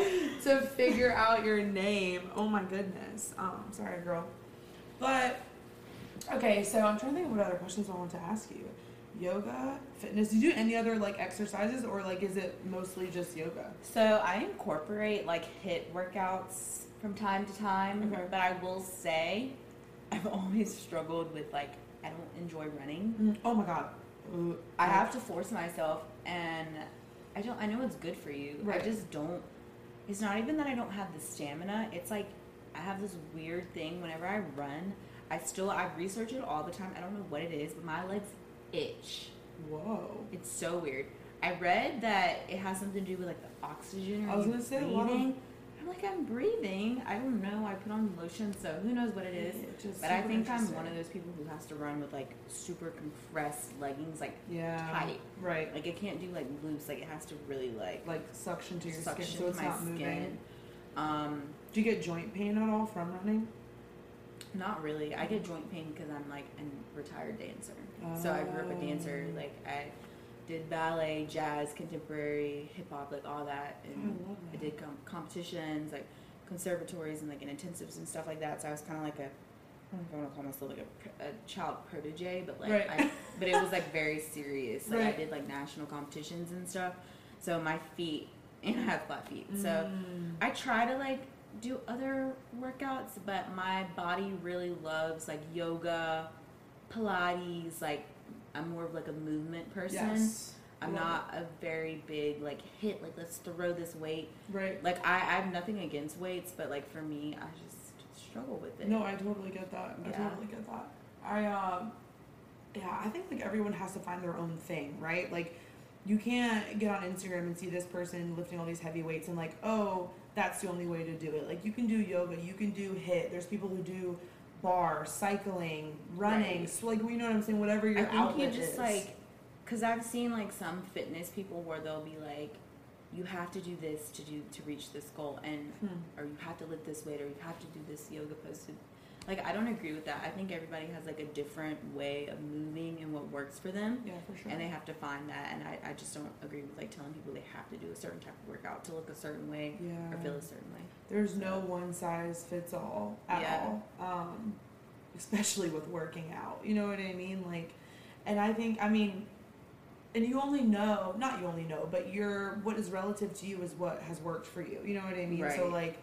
to figure out your name. Oh my goodness. Um, sorry, girl. But okay, so I'm trying to think of what other questions I want to ask you. Yoga, fitness. Do you do any other like exercises, or like is it mostly just yoga? So I incorporate like HIIT workouts from time to time, Okay. but I will say I've always struggled with like I don't enjoy running. Mm, oh my god. I have to force myself, and I don't. I know it's good for you. Right. I just don't. It's not even that I don't have the stamina. It's like I have this weird thing. Whenever I run, I still I research it all the time. I don't know what it is, but my legs itch. Whoa. It's so weird. I read that it has something to do with like the oxygen or I was gonna say breathing. of... I'm like I'm breathing. I don't know. I put on lotion, so who knows what it is. Just But I think I'm one of those people who has to run with like super compressed leggings, like Yeah. tight. Right. like it can't do like loose. Like it has to really like Like suction to your suction skin, so it's not skin. moving. Um, Do you get joint pain at all from running? Not really. I get joint pain because I'm like a retired dancer. So I grew up a dancer. Oh. Like I did ballet, jazz, contemporary, hip hop, like all that, and I love I did com- competitions, like conservatories and like in intensives and stuff like that. So I was kind of like a, I don't want to call myself like a, a child protege, but like, Right. I, but it was like very serious. Like Right. I did like national competitions and stuff. So my feet, and I have flat feet. So Mm. I try to like do other workouts, but my body really loves like yoga, Pilates. Like I'm more of like a movement person. Yes. I'm Love not a very big like HIIT like let's throw this weight. Right. Like I, I have nothing against weights, but like for me, I just struggle with it. No, I totally get that. I Yeah. totally get that. I um yeah, I think like everyone has to find their own thing, right? Like you can't get on Instagram and see this person lifting all these heavy weights and like, oh, that's the only way to do it. Like you can do yoga, you can do HIIT. There's people who do barre, cycling, running, Right. so like you know what I'm saying, whatever your I think you outlet just is. like, cause I've seen like some fitness people where they'll be like, you have to do this to do to reach this goal, and Hmm. or you have to lift this weight, or you have to do this yoga pose. To, like I don't agree with that. I think everybody has like a different way of moving and what works for them. Yeah, for sure. and they have to find that and I, I just don't agree with like telling people they have to do a certain type of workout to look a certain way yeah. or feel a certain way There's no one size fits all at Yeah. all. Um, especially with working out. You know what I mean? Like, and I think, I mean, and you only know, not you only know, but your, what is relative to you is what has worked for you. You know what I mean? right. So, like,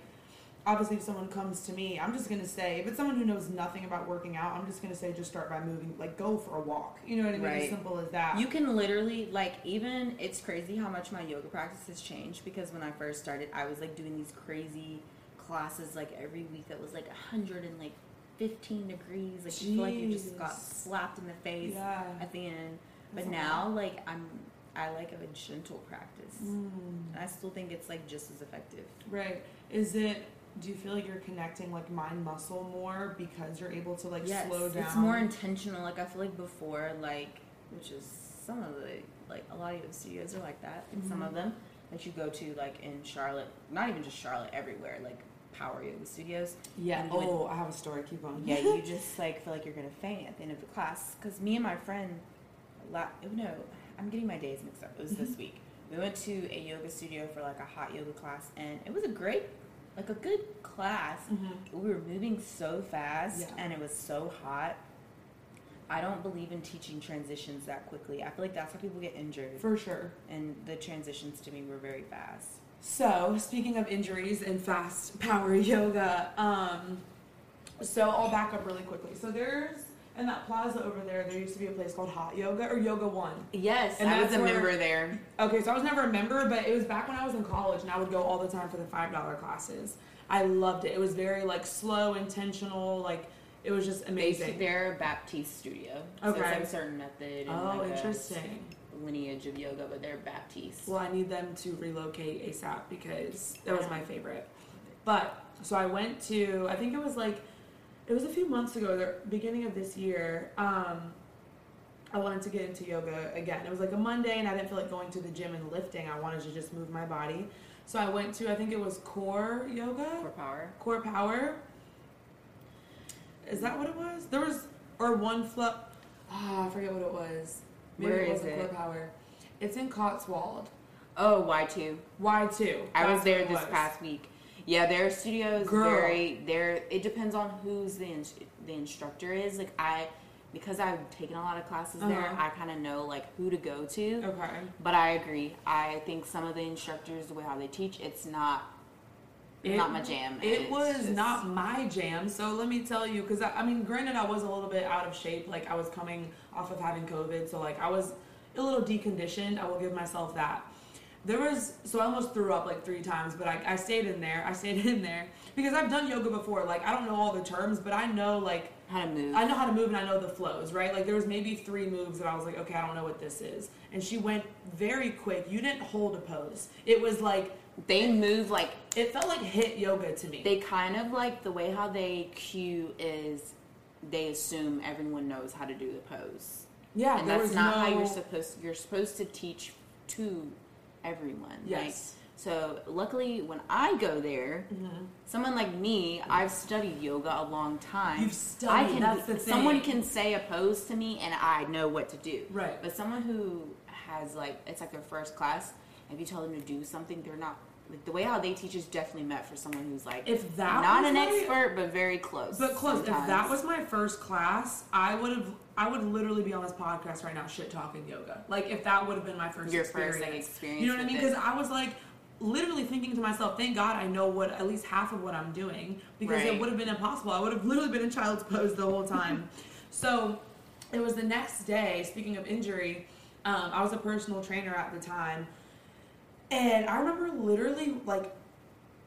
obviously if someone comes to me, I'm just gonna say if it's someone who knows nothing about working out, I'm just gonna say just start by moving, like go for a walk. You know what I mean? As simple as that. You can literally like even it's crazy how much my yoga practice has changed because when I first started, I was like doing these crazy classes like every week that was like hundred and like fifteen degrees. Like you feel like you just got slapped in the face yeah. at the end. But a now like I'm I like a gentle practice. Mm, I still think it's like just as effective. right. Is it? Do you feel like you're connecting like mind muscle more because you're able to like yes, slow down? it's more intentional. Like I feel like before, like which is some of the like a lot of yoga studios are like that. And some of them that you go to like in Charlotte, not even just Charlotte, everywhere like power yoga studios. yeah. Oh, I have a story. Keep going. Yeah, you just like feel like you're gonna faint at the end of the class. Because me and my friend, la- no, I'm getting my days mixed up. It was Mm-hmm. this week. We went to a yoga studio for like a hot yoga class, and it was a great, like a good class. hmm we were moving so fast, Yeah. and it was so hot. I don't believe in teaching transitions that quickly. I feel like that's how people get injured. For sure. and the transitions to me were very fast. So, speaking of injuries and fast power yoga, um, so I'll back up really quickly. So there's in that plaza over there, there used to be a place called Hot Yoga or Yoga One. Yes, And I was a where- member there. Okay, so I was never a member, but it was back when I was in college, and I would go all the time for the five dollar classes. I loved it. It was very like slow, intentional. Like it was just amazing. They're a Baptiste studio. So it's Okay. like a certain method and Oh, like interesting. lineage of yoga, but they're Baptiste. Well, I need them to relocate ASAP because that was my favorite. But so I went to I think it was like it was a few months ago, the beginning of this year. Um, I wanted to get into yoga again. It was like a Monday, and I didn't feel like going to the gym and lifting. I wanted to just move my body. So I went to I think it was Core Yoga, Core power. Core Power. Is that what it was? There was or one flow. Ah, I forget what it was. Maybe Where it is wasn't it? Core Power. It's in Cotswold. Oh, Y two. Y two. I was there this past week. Yeah, their studio is Girl. very. There, it depends on who's the ins- the instructor is. Like I, because I've taken a lot of classes there, Uh-huh. I kind of know like who to go to. Okay. But I agree. I think some of the instructors, the way how they teach, it's not It- not my jam. It was just- not my jam. So let me tell you, because I, I mean, granted, I was a little bit out of shape. Like I was coming off of having COVID, so like I was a little deconditioned. I will give myself that. There was so I almost threw up like three times, but I, I stayed in there. I stayed in there because I've done yoga before. Like I don't know all the terms, but I know like how to move. I know how to move and I know the flows, right? Like there was maybe three moves that I was like, okay, I don't know what this is. And she went very quick. You didn't hold a pose. It was like they move like it felt like HIIT yoga to me. they kind of like the way how they cue is they assume everyone knows how to do the pose. yeah, and there that's was not how you're supposed you're supposed to teach to everyone. Like, Yes. so luckily when I go there, Mhm. someone like me, I've studied yoga a long time. You've I can that's the thing. someone can say a pose to me and I know what to do. Right. But someone who has like it's like their first class, if you tell them to do something, they're not like the way how they teach is definitely meant for someone who's like If that not an my- expert but very close. But close. If that was my first class, I would have. I would literally be on this podcast right now, shit talking yoga. Like if that would have been my first your experience. first like experience. You know what I mean? Because I was like literally thinking to myself, thank God I know what at least half of what I'm doing because it would have been impossible. I would have literally been in child's pose the whole time. so it was the next day. Speaking of injury, um, I was a personal trainer at the time, and I remember literally like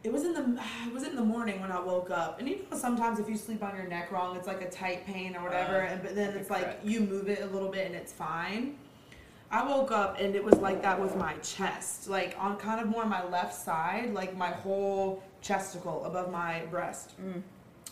it was in the it was in the morning when I woke up, and you know sometimes if you sleep on your neck wrong, it's like a tight pain or whatever, Uh, and but then it's like you move it a little bit and it's fine. I woke up and it was like that with my chest, like on kind of more my left side, like my whole chesticle above my breast. Mm.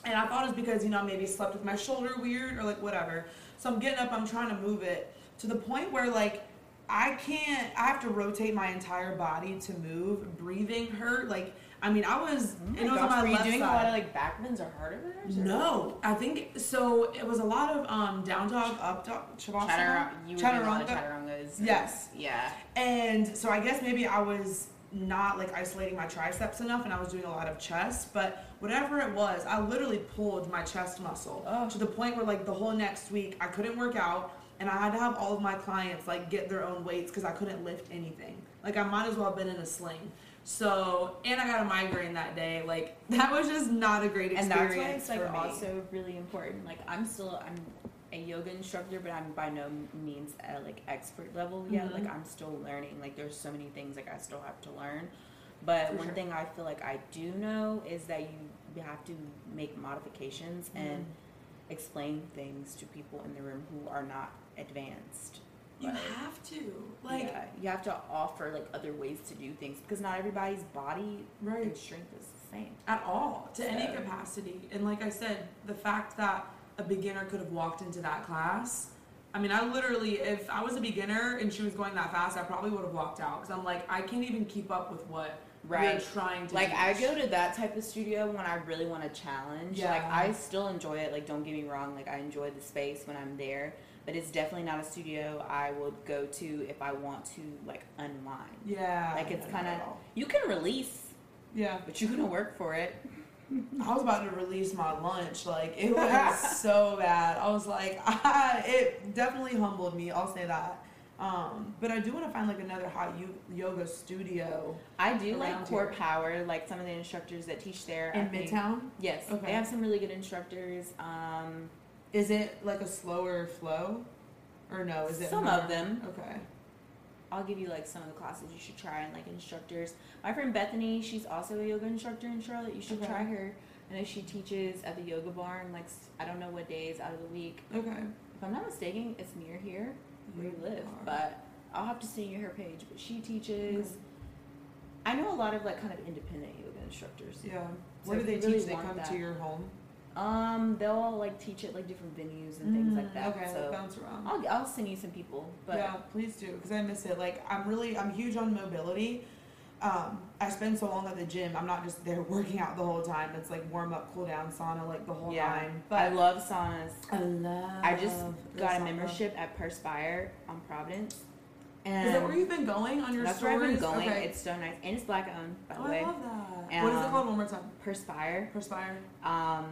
And I thought it was because, you know, maybe slept with my shoulder weird or like whatever. So I'm getting up, I'm trying to move it to the point where like I can't, I have to rotate my entire body to move. Breathing hurt. Like, I mean, I was, Oh it was gosh, on my were you left doing side. a lot of like back bends or hard bends? or- no, I think so. It was a lot of um, down dog, up dog, shavasana, Chaturanga. You were doing a lot of chaturanga. chaturangas. Yes. Yeah. And so I guess maybe I was not like isolating my triceps enough and I was doing a lot of chest, but whatever it was, I literally pulled my chest muscle Oh. to the point where like the whole next week I couldn't work out. and I had to have all of my clients like get their own weights because I couldn't lift anything. Like I might as well have been in a sling. So and I got a migraine that day. Like that was just not a great experience. and that's why it's like also really important. Like I'm still I'm a yoga instructor, but I'm by no means at like expert level yet. Mhm. Like I'm still learning. Like there's so many things like I still have to learn. But For one sure. thing I feel like I do know is that you have to make modifications and Mhm. explain things to people in the room who are not advanced. You Like, have to like yeah, you have to offer like other ways to do things because not everybody's body right and strength is the same. at all to any capacity. And like I said, the fact that a beginner could have walked into that class. I mean, I literally, if I was a beginner and she was going that fast, I probably would have walked out because I'm like, I can't even keep up with what you're trying to. Like I go to that type of studio when I really want to challenge. Yeah. Like I still enjoy it. Like don't get me wrong. Like I enjoy the space when I'm there, but it's definitely not a studio I would go to if I want to like unwind. Yeah. Like it's kind of you can release, Yeah. but you're gonna work for it. I was about to release my lunch. Like it was so bad. I was like, I, it definitely humbled me. I'll say that. Um, but I do want to find like another hot yo- yoga studio I do like Core here. Power. Like some of the instructors that teach there. I in think- Midtown. Yes, Okay. they have some really good instructors. Um, Is it like a slower flow, or no? Is it Some more- of them. Okay. I'll give you like some of the classes you should try and like instructors. My friend Bethany, she's also a yoga instructor in Charlotte. You should Okay. try her. I know she teaches at the yoga barn. Like I don't know what days out of the week. Okay. If I'm not mistaken, it's near here where you live. But I'll have to send you her page. But she teaches. Okay. I know a lot of like kind of independent yoga instructors. Yeah. So Where do they really teach? They come that- to your home. Um, they'll all like teach at like different venues and things like Mm, that. Okay. So bounce around. I'll I'll send you some people. But yeah, please do because I miss it. Like I'm really, I'm huge on mobility. Um, I spend so long at the gym. I'm not just there working out the whole time. It's like warm up, cool down, sauna, like the whole Yeah. time. I love saunas. I love. I just got a membership at Perspire on Providence. And Is that where you've been going on your that's stories? where I've been going. Okay. It's so nice. And it's black owned, by oh, the way. I love that. And, what is it um, called? One more time. Perspire. Perspire. Um,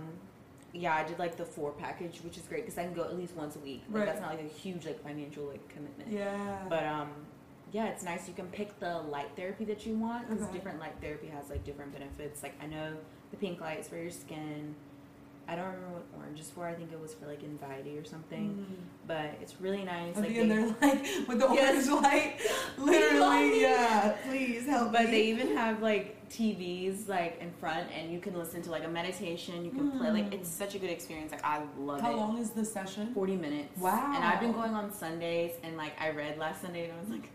yeah, I did like the four package, which is great because I can go at least once a week. Like, Right. That's not like a huge like financial like commitment. Yeah. But um, yeah, it's nice. You can pick the light therapy that you want because Okay. different light therapy has like different benefits. Like I know the pink light is for your skin. I don't remember what orange is for. I think it was for like anxiety or something. Mm. But it's really nice. At like they- they're like with the Yes. orange light. Literally, yeah. Please help me. But me. they even have like TVs like in front, and you can listen to like a meditation. You can play like Mm. it's such a good experience. Like I love How it. How long is the session? Forty minutes. Wow. And I've been going on Sundays, and like I read last Sunday, and I was like,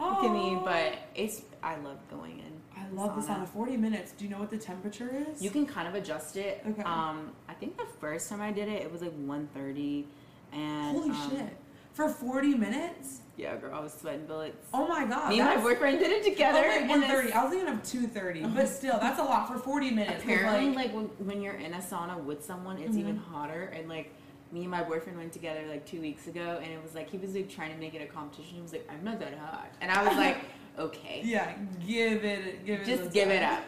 look at me. Oh. But it's I love going in. I love the sauna. sauna. Forty minutes. Do you know what the temperature is? You can kind of adjust it. Okay. Um, I think the first time I did it, it was like 130, and Holy um, shit! For forty minutes? Yeah, girl, I was sweating bullets. Oh my god! Me and my boyfriend did it together. Okay, and one then. I was thinking of two thirty, but still, that's a lot for forty minutes. Apparently, like, like, when, when you're in a sauna with someone, it's Mhm. even hotter. And like me and my boyfriend went together like two weeks ago, and it was like he was like trying to make it a competition. He was like, "I'm not that hot," and I was like, "Okay, yeah, give it, give it. just give it up.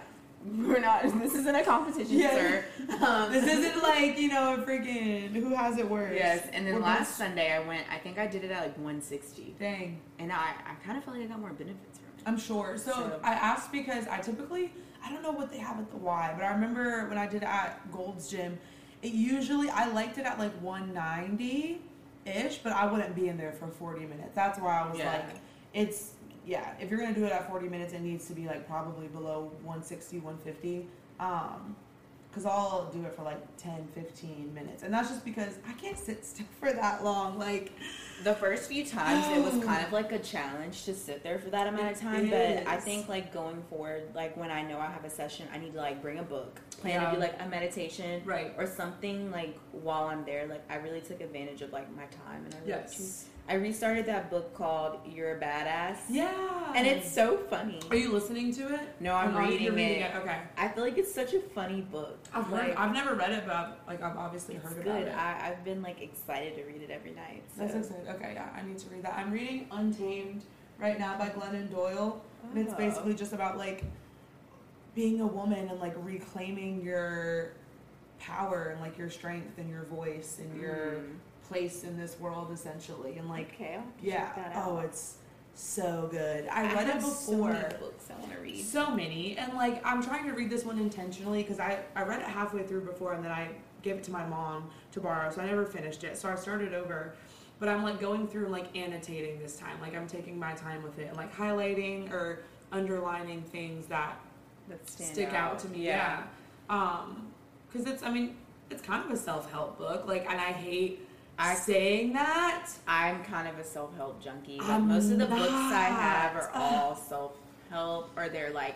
We're not. This isn't a competition, Yeah. sir." Um, This isn't like you know, a freaking who has it worse. Yes, and then We're last Sunday I went. I think I did it at like 160, Dang. and I I kind of felt like I got more benefits from it. I'm sure. So, So- I asked because I typically I don't know what they have at the Y, but I remember when I did it at Gold's Gym, it usually I liked it at like 190 ish, but I wouldn't be in there for 40 minutes. That's why I was Yeah. like, it's yeah. If you're gonna do it at 40 minutes, it needs to be like probably below 160, 150. Um, because I'll do it for like 10, 15 minutes, and that's just because I can't sit still for that long. Like, The first few times it was kind of like a challenge to sit there for that amount of time, but I think like going forward, like when I know I have a session, I need to like bring a book, plan Yeah. to do like a meditation right? or something like while I'm there. Like I really took advantage of like my time and I really Yes. I restarted that book called You're a Badass. Yeah. And it's so funny. Are you listening to it? No, I'm Or not? reading You're it. Okay. I feel like it's such a funny book. I've heard. I've never read it, but I've, like I've obviously heard good. about it. I, I've been like excited to read it every night. So. That's exciting. Okay, yeah, I need to read that. I'm reading Untamed right now by Glennon Doyle, and it's Oh. basically just about like being a woman and like reclaiming your power and like your strength and your voice and your Mm. Place in this world essentially and like Okay, I'll have to yeah. out. oh it's so good. I, read have it So before. many books I want to read. so many and like i'm trying to read this one intentionally because I, I read it halfway through before and then i gave it to my mom to borrow so i never finished it. So i started over but i'm like going through and like annotating this time. Like i'm taking my time with it and like highlighting or underlining things that That stick out. to me. Yeah, um because it's i mean it's kind of a self-help book. Like and i hate I- saying that I'm kind of a self help junkie. I'm most of the books I have are all self help, or they're like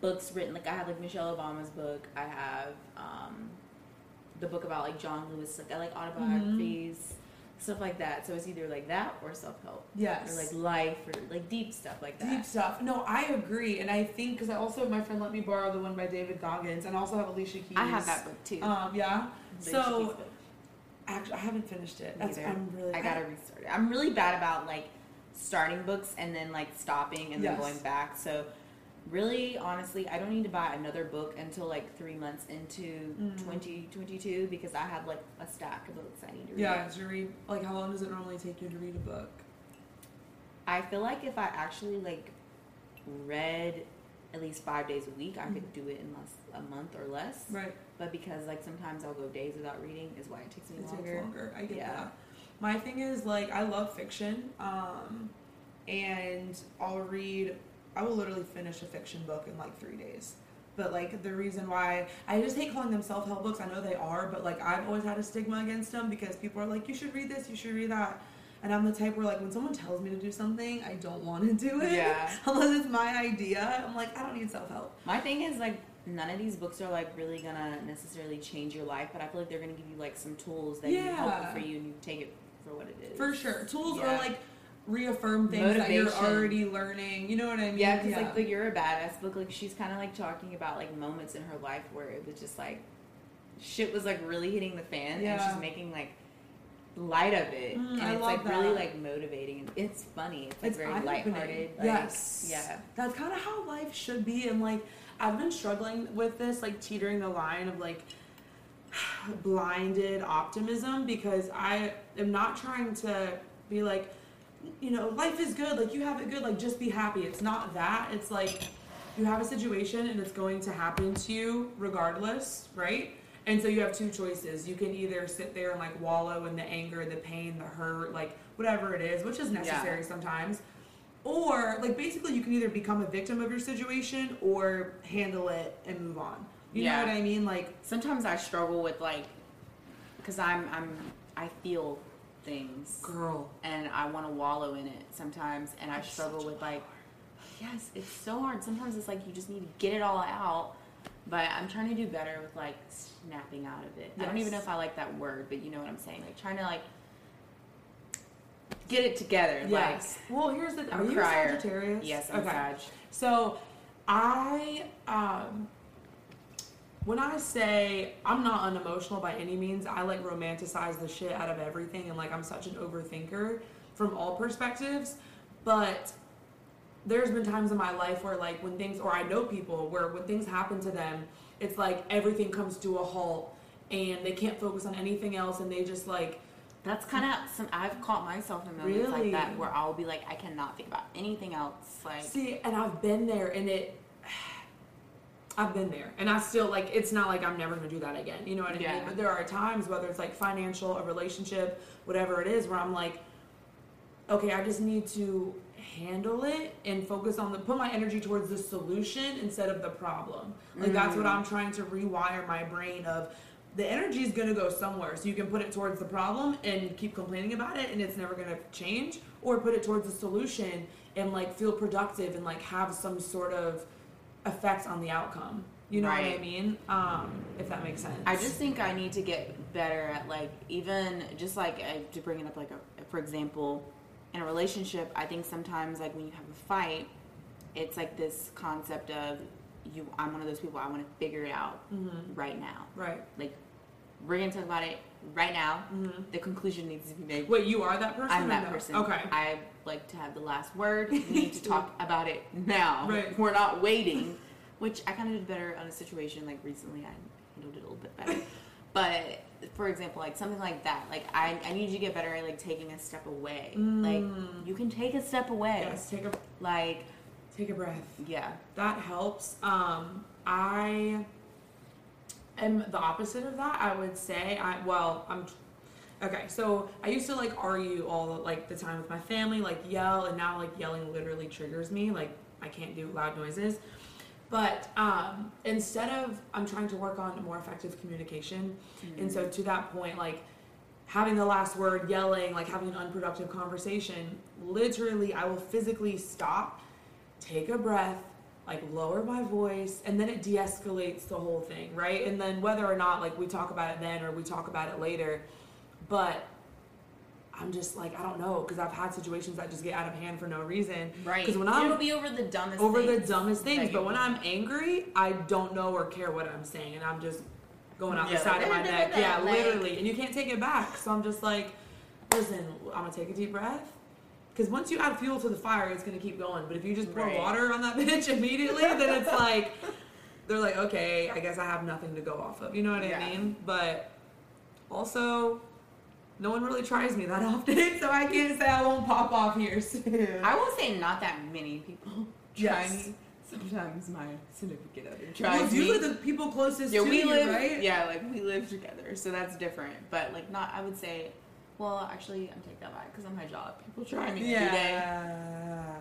books written. Like I have like Michelle Obama's book. I have um, the book about like John Lewis. Like I like autobiographies, stuff like that. So it's either like that or self help, yes or like life, or like deep stuff like that. Deep stuff. No, I agree, and I think because I also my friend let me borrow the one by David Goggins, and I also have Alicia Keys. I have that book too. Um, yeah. The so Keys book. Actually, I haven't finished it. That's Neither. I'm really. I gotta restart it. I'm really bad about like starting books and then like stopping and then going back. So really, honestly, I don't need to buy another book until like three months into Mm. 2022 because I have like a stack of books I need to read. Yeah, to read. Like, how long does it normally take you to read a book? I feel like if I actually like read at least five days a week, I could do it in less a month or less. Right. But because like sometimes I'll go days without reading, is why it takes me It longer. takes longer. I get Yeah. that. My thing is like I love fiction, um, and I'll read. I will literally finish a fiction book in like three days. But like the reason why I just hate calling them self help books. I know they are, but like I've always had a stigma against them because people are like, you should read this, you should read that. And I'm the type where like when someone tells me to do something, I don't want to do it. Yeah. Unless it's my idea. I'm like, I don't need self help. My thing is like none of these books are like really gonna necessarily change your life, but I feel like they're gonna give you like some tools that Yeah. can help for you and you take it for what it is. For sure. Tools Yeah. or like reaffirm things that you're already learning. You know what I mean? Yeah, because like the You're a Badass book, like she's kind of like talking about like moments in her life where it was just like shit was like really hitting the fan, and she's making like light of it, Mm, and I it's like really like motivating. and It's funny. It's like it's very lighthearted. Like, yes. Yeah. That's kind of how life should be. And like, I've been struggling with this, like teetering the line of like blinded optimism because I am not trying to be like, you know, life is good. Like, you have it good. Like, just be happy. It's not that. It's like, you have a situation and it's going to happen to you regardless, right? And so you have two choices. You can either sit there and like wallow in the anger, the pain, the hurt, like whatever it is, which is necessary sometimes. Or like basically you can either become a victim of your situation or handle it and move on. You Yeah. know what I mean? Like Sometimes I struggle with like, because I'm I'm I feel things. girl. and I want to wallow in it sometimes, and I struggle with like, yes, it's so hard. Sometimes it's like you just need to get it all out, but I'm trying to do better with like snapping out of it. I don't even know if I like that word, but you know what I'm saying. Like trying to like get it together. Yes. well, here's the. I'm Are you crier. Sagittarius? Yes, I'm okay. Sag. So, I um, when I say I'm not unemotional by any means, I like romanticize the shit out of everything, and like I'm such an overthinker from all perspectives. But there's been times in my life where like when things, or I know people where when things happen to them, it's like everything comes to a halt, and they can't focus on anything else, and they just like That's kind of mm-hmm. some. I've caught myself in moments Really? like that where I'll be like, I cannot think about anything else. Like, See, and I've been there, and it. I've been there, and I still like. It's not like I'm never gonna do that again. You know what I Yeah. mean? But there are times, whether it's like financial, a relationship, whatever it is, where I'm like, okay, I just need to handle it and focus on the put my energy towards the solution instead of the problem. Like that's what mm. I'm trying to rewire my brain of. The energy is gonna go somewhere, so you can put it towards the problem and keep complaining about it, and it's never gonna change, or put it towards the solution and like feel productive and like have some sort of effect on the outcome. You know what I mean? Um, if that makes sense. I just think I need to get better at like even just like uh, to bring it up like a, for example, in a relationship, I think sometimes like when you have a fight, it's like this concept of you. I'm one of those people. I want to figure it out Mhm. right now. right. Like we're gonna talk about it right now. Mhm. The conclusion needs to be made. Wait, you are that person? I'm that no? person. Okay. I like to have the last word. We need to talk about it now. Right. We're not waiting. Which I kind of did better on a situation like recently. I handled it a little bit better. But for example, like something like that, like I, I need you to get better at like taking a step away. Mm. Like you can take a step away. Yes, take a Like take a breath. yeah. That helps. Um, I am the opposite of that. I would say. I well, I'm okay. So I used to like argue all the, like the time with my family, like yell, and now like yelling literally triggers me. Like I can't do loud noises. But um, instead of, I'm trying to work on more effective communication, and so to that point, like having the last word, yelling, like having an unproductive conversation, literally, I will physically stop, take a breath, like lower my voice, and then it de escalates the whole thing, right? And then whether or not, like, we talk about it then or we talk about it later, but I'm just like, I don't know, because I've had situations that just get out of hand for no reason. Right. Because when it'll I'm be over the dumbest over the things dumbest things, but when. I'm angry, I don't know or care what I'm saying, and I'm just going out Yeah, the side of my neck. Yeah, like- literally, and you can't take it back. So I'm just like, listen, I'm gonna take a deep breath. Because once you add fuel to the fire, it's gonna keep going. But if you just pour Right. water on that bitch immediately, then it's like, they're like, okay, I guess I have nothing to go off of. You know what Yeah. I mean? But also, no one really tries me that often, so I can't say I won't pop off here soon. I will say not that many people try Yes. me. Sometimes my significant other well, tries me. usually the people closest yeah, to we you, live. right? Yeah, like we live together, so that's different. But like, not. I would say. Well, actually, I'm taking that back because on my job, people try me every day. Yeah.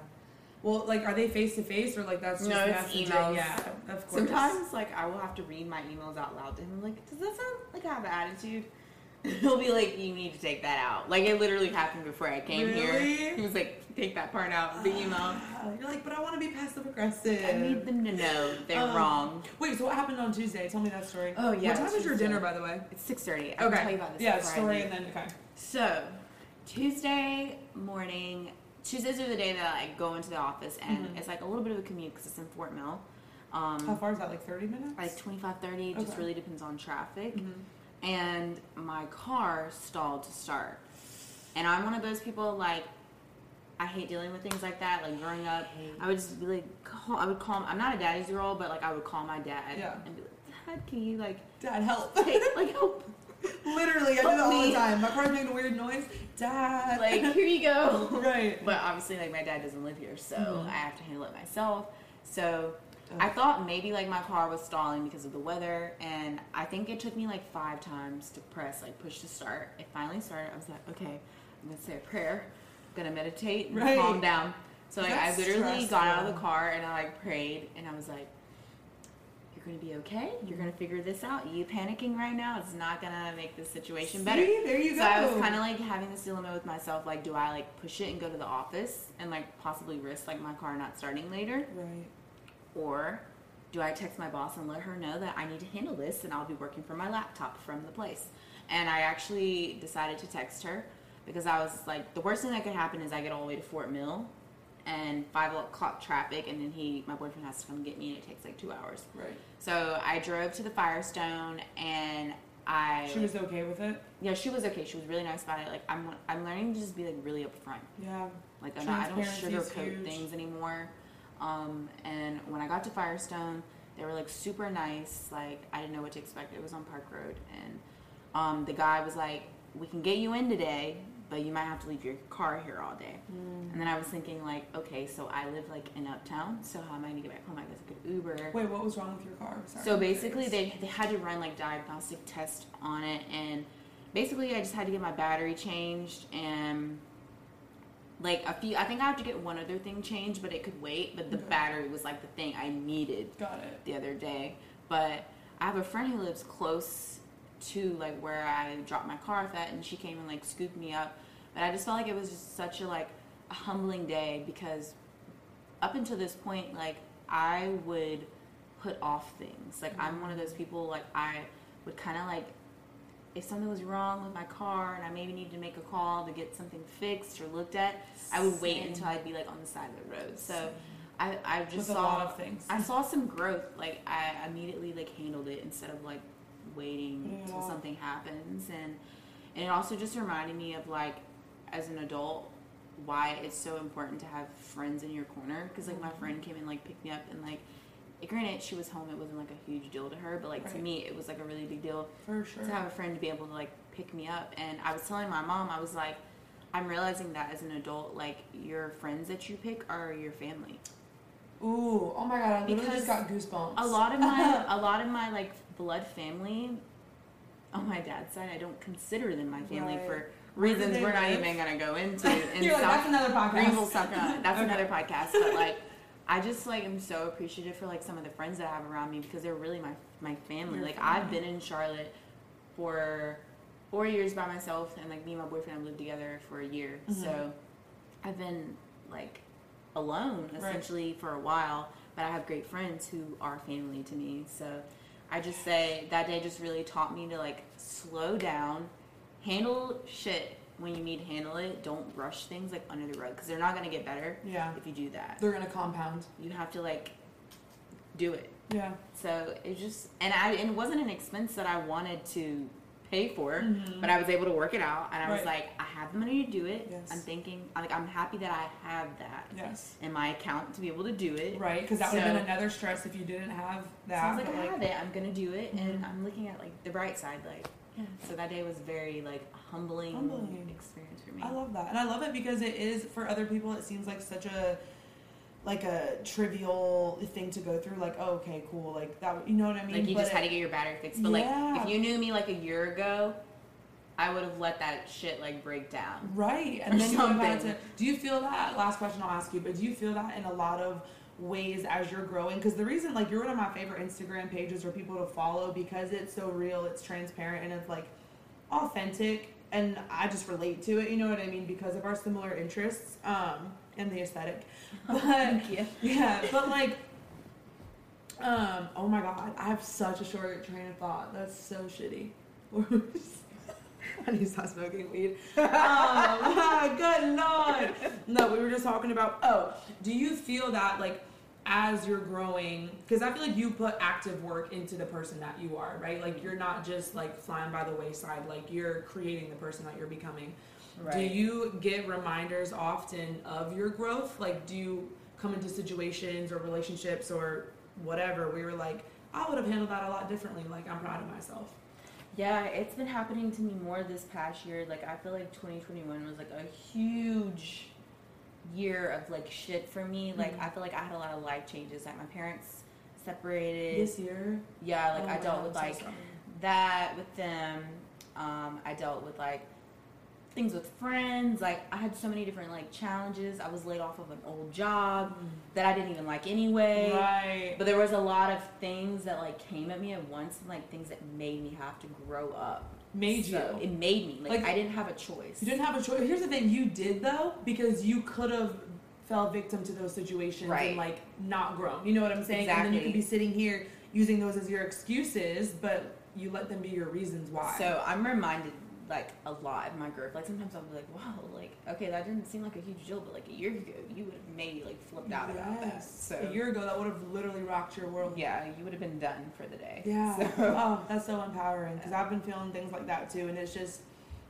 Well, like, are they face to face or like that's just No, it's messaging? emails. Yeah, of course. Sometimes, like, I will have to read my emails out loud to him. Like, does that sound like I have an attitude? He'll be like, you need to take that out. Like, it literally happened before I came Really? here. He was like, take that part out of the email. You're like, but I want to be passive aggressive. I need them to know they're Um, wrong. Wait, so what happened on Tuesday? Tell me that story. Oh, yeah, What time is your dinner, by the way? It's 6.30. I Okay. can tell you about this yeah, story and then okay. So, Tuesday morning, Tuesdays are the day that I go into the office, and Mhm. it's like a little bit of a commute because it's in Fort Mill. Um, How far is that? Like 30 minutes? Like 25, 30, just Okay. really depends on traffic. Mhm. And my car stalled to start. And I'm one of those people, like, I hate dealing with things like that. Like, growing up, I would just be like, call, I would call, I'm not a daddy's girl, but like, I would call my dad Yeah. and be like, Dad, can you, like, Dad, help. take, like, help? Literally, I do that all the time. My car's making a weird noise. Dad. Like, here you go. right. But obviously, like my dad doesn't live here, so Mhm. I have to handle it myself. So. I thought maybe like my car was stalling because of the weather, and I think it took me like five times to press like push to start. It finally started. I was like, okay, I'm gonna say a prayer. I'm gonna meditate and Right. calm down. So like That's I literally got out of the car and I like prayed, and I was like. You're gonna be okay. You're gonna figure this out. You panicking right now is not gonna make this situation better. See? There you So go. I was kind of like having this dilemma with myself, like, do I like push it and go to the office and like possibly risk like my car not starting later, Right. or do I text my boss and let her know that I need to handle this and I'll be working from my laptop from the place? And I actually decided to text her because I was like, the worst thing that could happen is I get all the way to Fort Mill and five o'clock traffic, and then he, my boyfriend, has to come get me, and it takes like two hours. Right. So I drove to the Firestone and I She was okay with it. yeah, she was okay. She was really nice about it. Like I'm, I'm learning to just be like really upfront. Yeah. Like I'm not, I don't sugarcoat things anymore. Um, and when I got to Firestone, they were like super nice. Like I didn't know what to expect. It was on Park Road, and um, the guy was like, "We can get you in today, but you might have to leave your car here all day." Mm. And then I was thinking like, okay, so I live like in Uptown, so how am I gonna get back home? I guess I could Uber. Wait, what was wrong with your car? Sorry, So basically, they, they had to run like diagnostic tests on it, and basically, I just had to get my battery changed and like a few. I think I have to get one other thing changed, but it could wait. But the Okay. battery was like the thing I needed got it. the other day. But I have a friend who lives close to like where I dropped my car off at, and she came and like scooped me up. But I just felt like it was just such a like a humbling day because up until this point, like I would put off things. Like I'm one of those people like I would kind of like if something was wrong with my car and I maybe needed to make a call to get something fixed or looked at, I would wait until I'd be like on the side of the road. So Same. I I just With a saw lot of things. I saw some growth. Like I immediately like handled it instead of like waiting until off. something happens and and it also just reminded me of like as an adult why it's so important to have friends in your corner because like my Mhm. friend came and like picked me up and like granted, she was home. It wasn't like a huge deal to her, but like to me, it was like a really big deal For sure. to have a friend to be able to like pick me up. And I was telling my mom, I was like, I'm realizing that as an adult, like your friends that you pick are your family. Ooh, oh my god, I literally Because just got goosebumps. A lot of my, a lot of my like blood family, on my dad's side, I don't consider them my family Right. for reasons we're not live? even gonna go into. In You're like, that's another podcast. Greenville, South Carolina. That's Okay. another podcast. But like, I just like am so appreciative for like some of the friends that I have around me because they're really my my family. Your like family. I've been in Charlotte for four years by myself, and like me and my boyfriend have lived together for a year. Mhm. So I've been like alone Right. essentially for a while, but I have great friends who are family to me. So I just say that day just really taught me to like slow down, handle shit when you need to handle it. Don't brush things like under the rug because they're not gonna get better Yeah, if you do that. they're gonna compound. You have to like do it. Yeah. So it just and I and it wasn't an expense that I wanted to pay for, Mhm. but I was able to work it out, and I was like, I have the money to do it. Yes. I'm thinking, I'm like, I'm happy that I have that Yes. in my account to be able to do it. Right, because that would have been another stress if you didn't have So that. I was like, I have it. I'm gonna do it, and Mhm. I'm looking at like the bright side. Like, yeah. So that day was very like humbling, Humbling. experience for me. I love that, and I love it because it is for other people. It seems like such a like a trivial thing to go through. Like, oh, okay, cool, like that. You know what I mean? like you But just it- had to get your battery fixed. But Yeah. like, if you knew me like a year ago, I would have let that shit like break down. Right, and then you have had to. Do you feel that? Last question I'll ask you, but do you feel that in a lot of ways as you're growing? Because the reason, like, you're one of my favorite Instagram pages for people to follow because it's so real, it's transparent, and it's like authentic, and I just relate to it. You know what I mean? Because of our similar interests, um, and the aesthetic. But Thank you. yeah, but like. Um, oh my god, I have such a short train of thought. That's so shitty. I need to stop smoking weed. Um, good lord. No, we were just talking about. Oh, do you feel that like as you're growing? Because I feel like you put active work into the person that you are, right? Like you're not just like flying by the wayside. Like you're creating the person that you're becoming. Do you get reminders often of your growth? Like, do you come into situations or relationships or whatever where you're like, I would have handled that a lot differently. Like, I'm proud of myself. Yeah, it's been happening to me more this past year. Like I feel like 2021 was like a huge year of like shit for me. Like Mhm. I feel like I had a lot of life changes. Like my parents separated. This year, yeah, like oh I dealt with so like sorry. that with them. Um, I dealt with like things with friends. Like I had so many different like challenges. I was laid off of an old job mm. that I didn't even like anyway. right. But there was a lot of things that like came at me at once, and like things that made me have to grow up. Made So, you. It made me like, Like- I didn't have a choice. You didn't have a choice. Here's the thing: you did though, because you could have fell victim to those situations Right. and like not grown. You know what I'm saying? Exactly. And then you could be sitting here using those as your excuses, but you let them be your reasons why. So I'm reminded like a lot of my growth. Like sometimes I'll be like, wow, like okay, that didn't seem like a huge deal, but like a year ago, you would have maybe like flipped out about that. So a year ago, that would have literally rocked your world. yeah, you would have been done for the day. Yeah. So, oh, that's so empowering because I've been feeling things like that too, and it's just,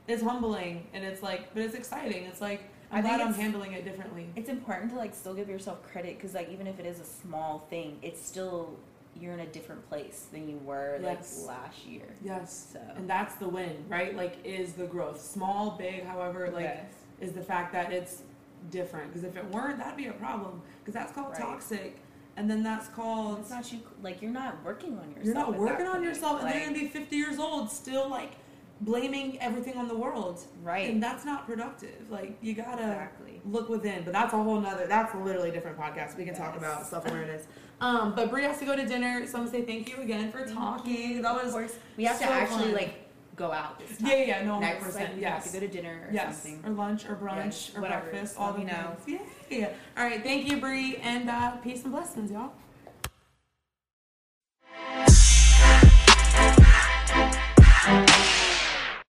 it's humbling and it's like, but it's exciting. It's like I'm glad I'm handling it differently. it's important to like still give yourself credit because like even if it is a small thing, it's still you're in a different place than you were Yes. like last year. Yes. So And that's the win, right? Like, is the growth small, big, however, like, Yes. is the fact that it's different. Because if it weren't, that'd be a problem. Because that's called Right. toxic, and then that's called it's not you like you're not working on yourself. you're not working on point. yourself, and Like, they're gonna be 50 years old, still like blaming everything on the world, right. and that's not productive. Like, you gotta. exactly. look within. But that's a whole nother. That's a literally different podcast. We can talk about self awareness. Um, but Brie has to go to dinner, so I'm gonna say thank you again for talking. That was we have so to actually fun. like go out this time. yeah, yeah, no, 100. Next, percent like, we have yes, to go to dinner or yes, something. or lunch or brunch Yes, or whatever. breakfast. All the know. Yeah, yeah. All right, thank you, Brie, and uh, peace and blessings, y'all.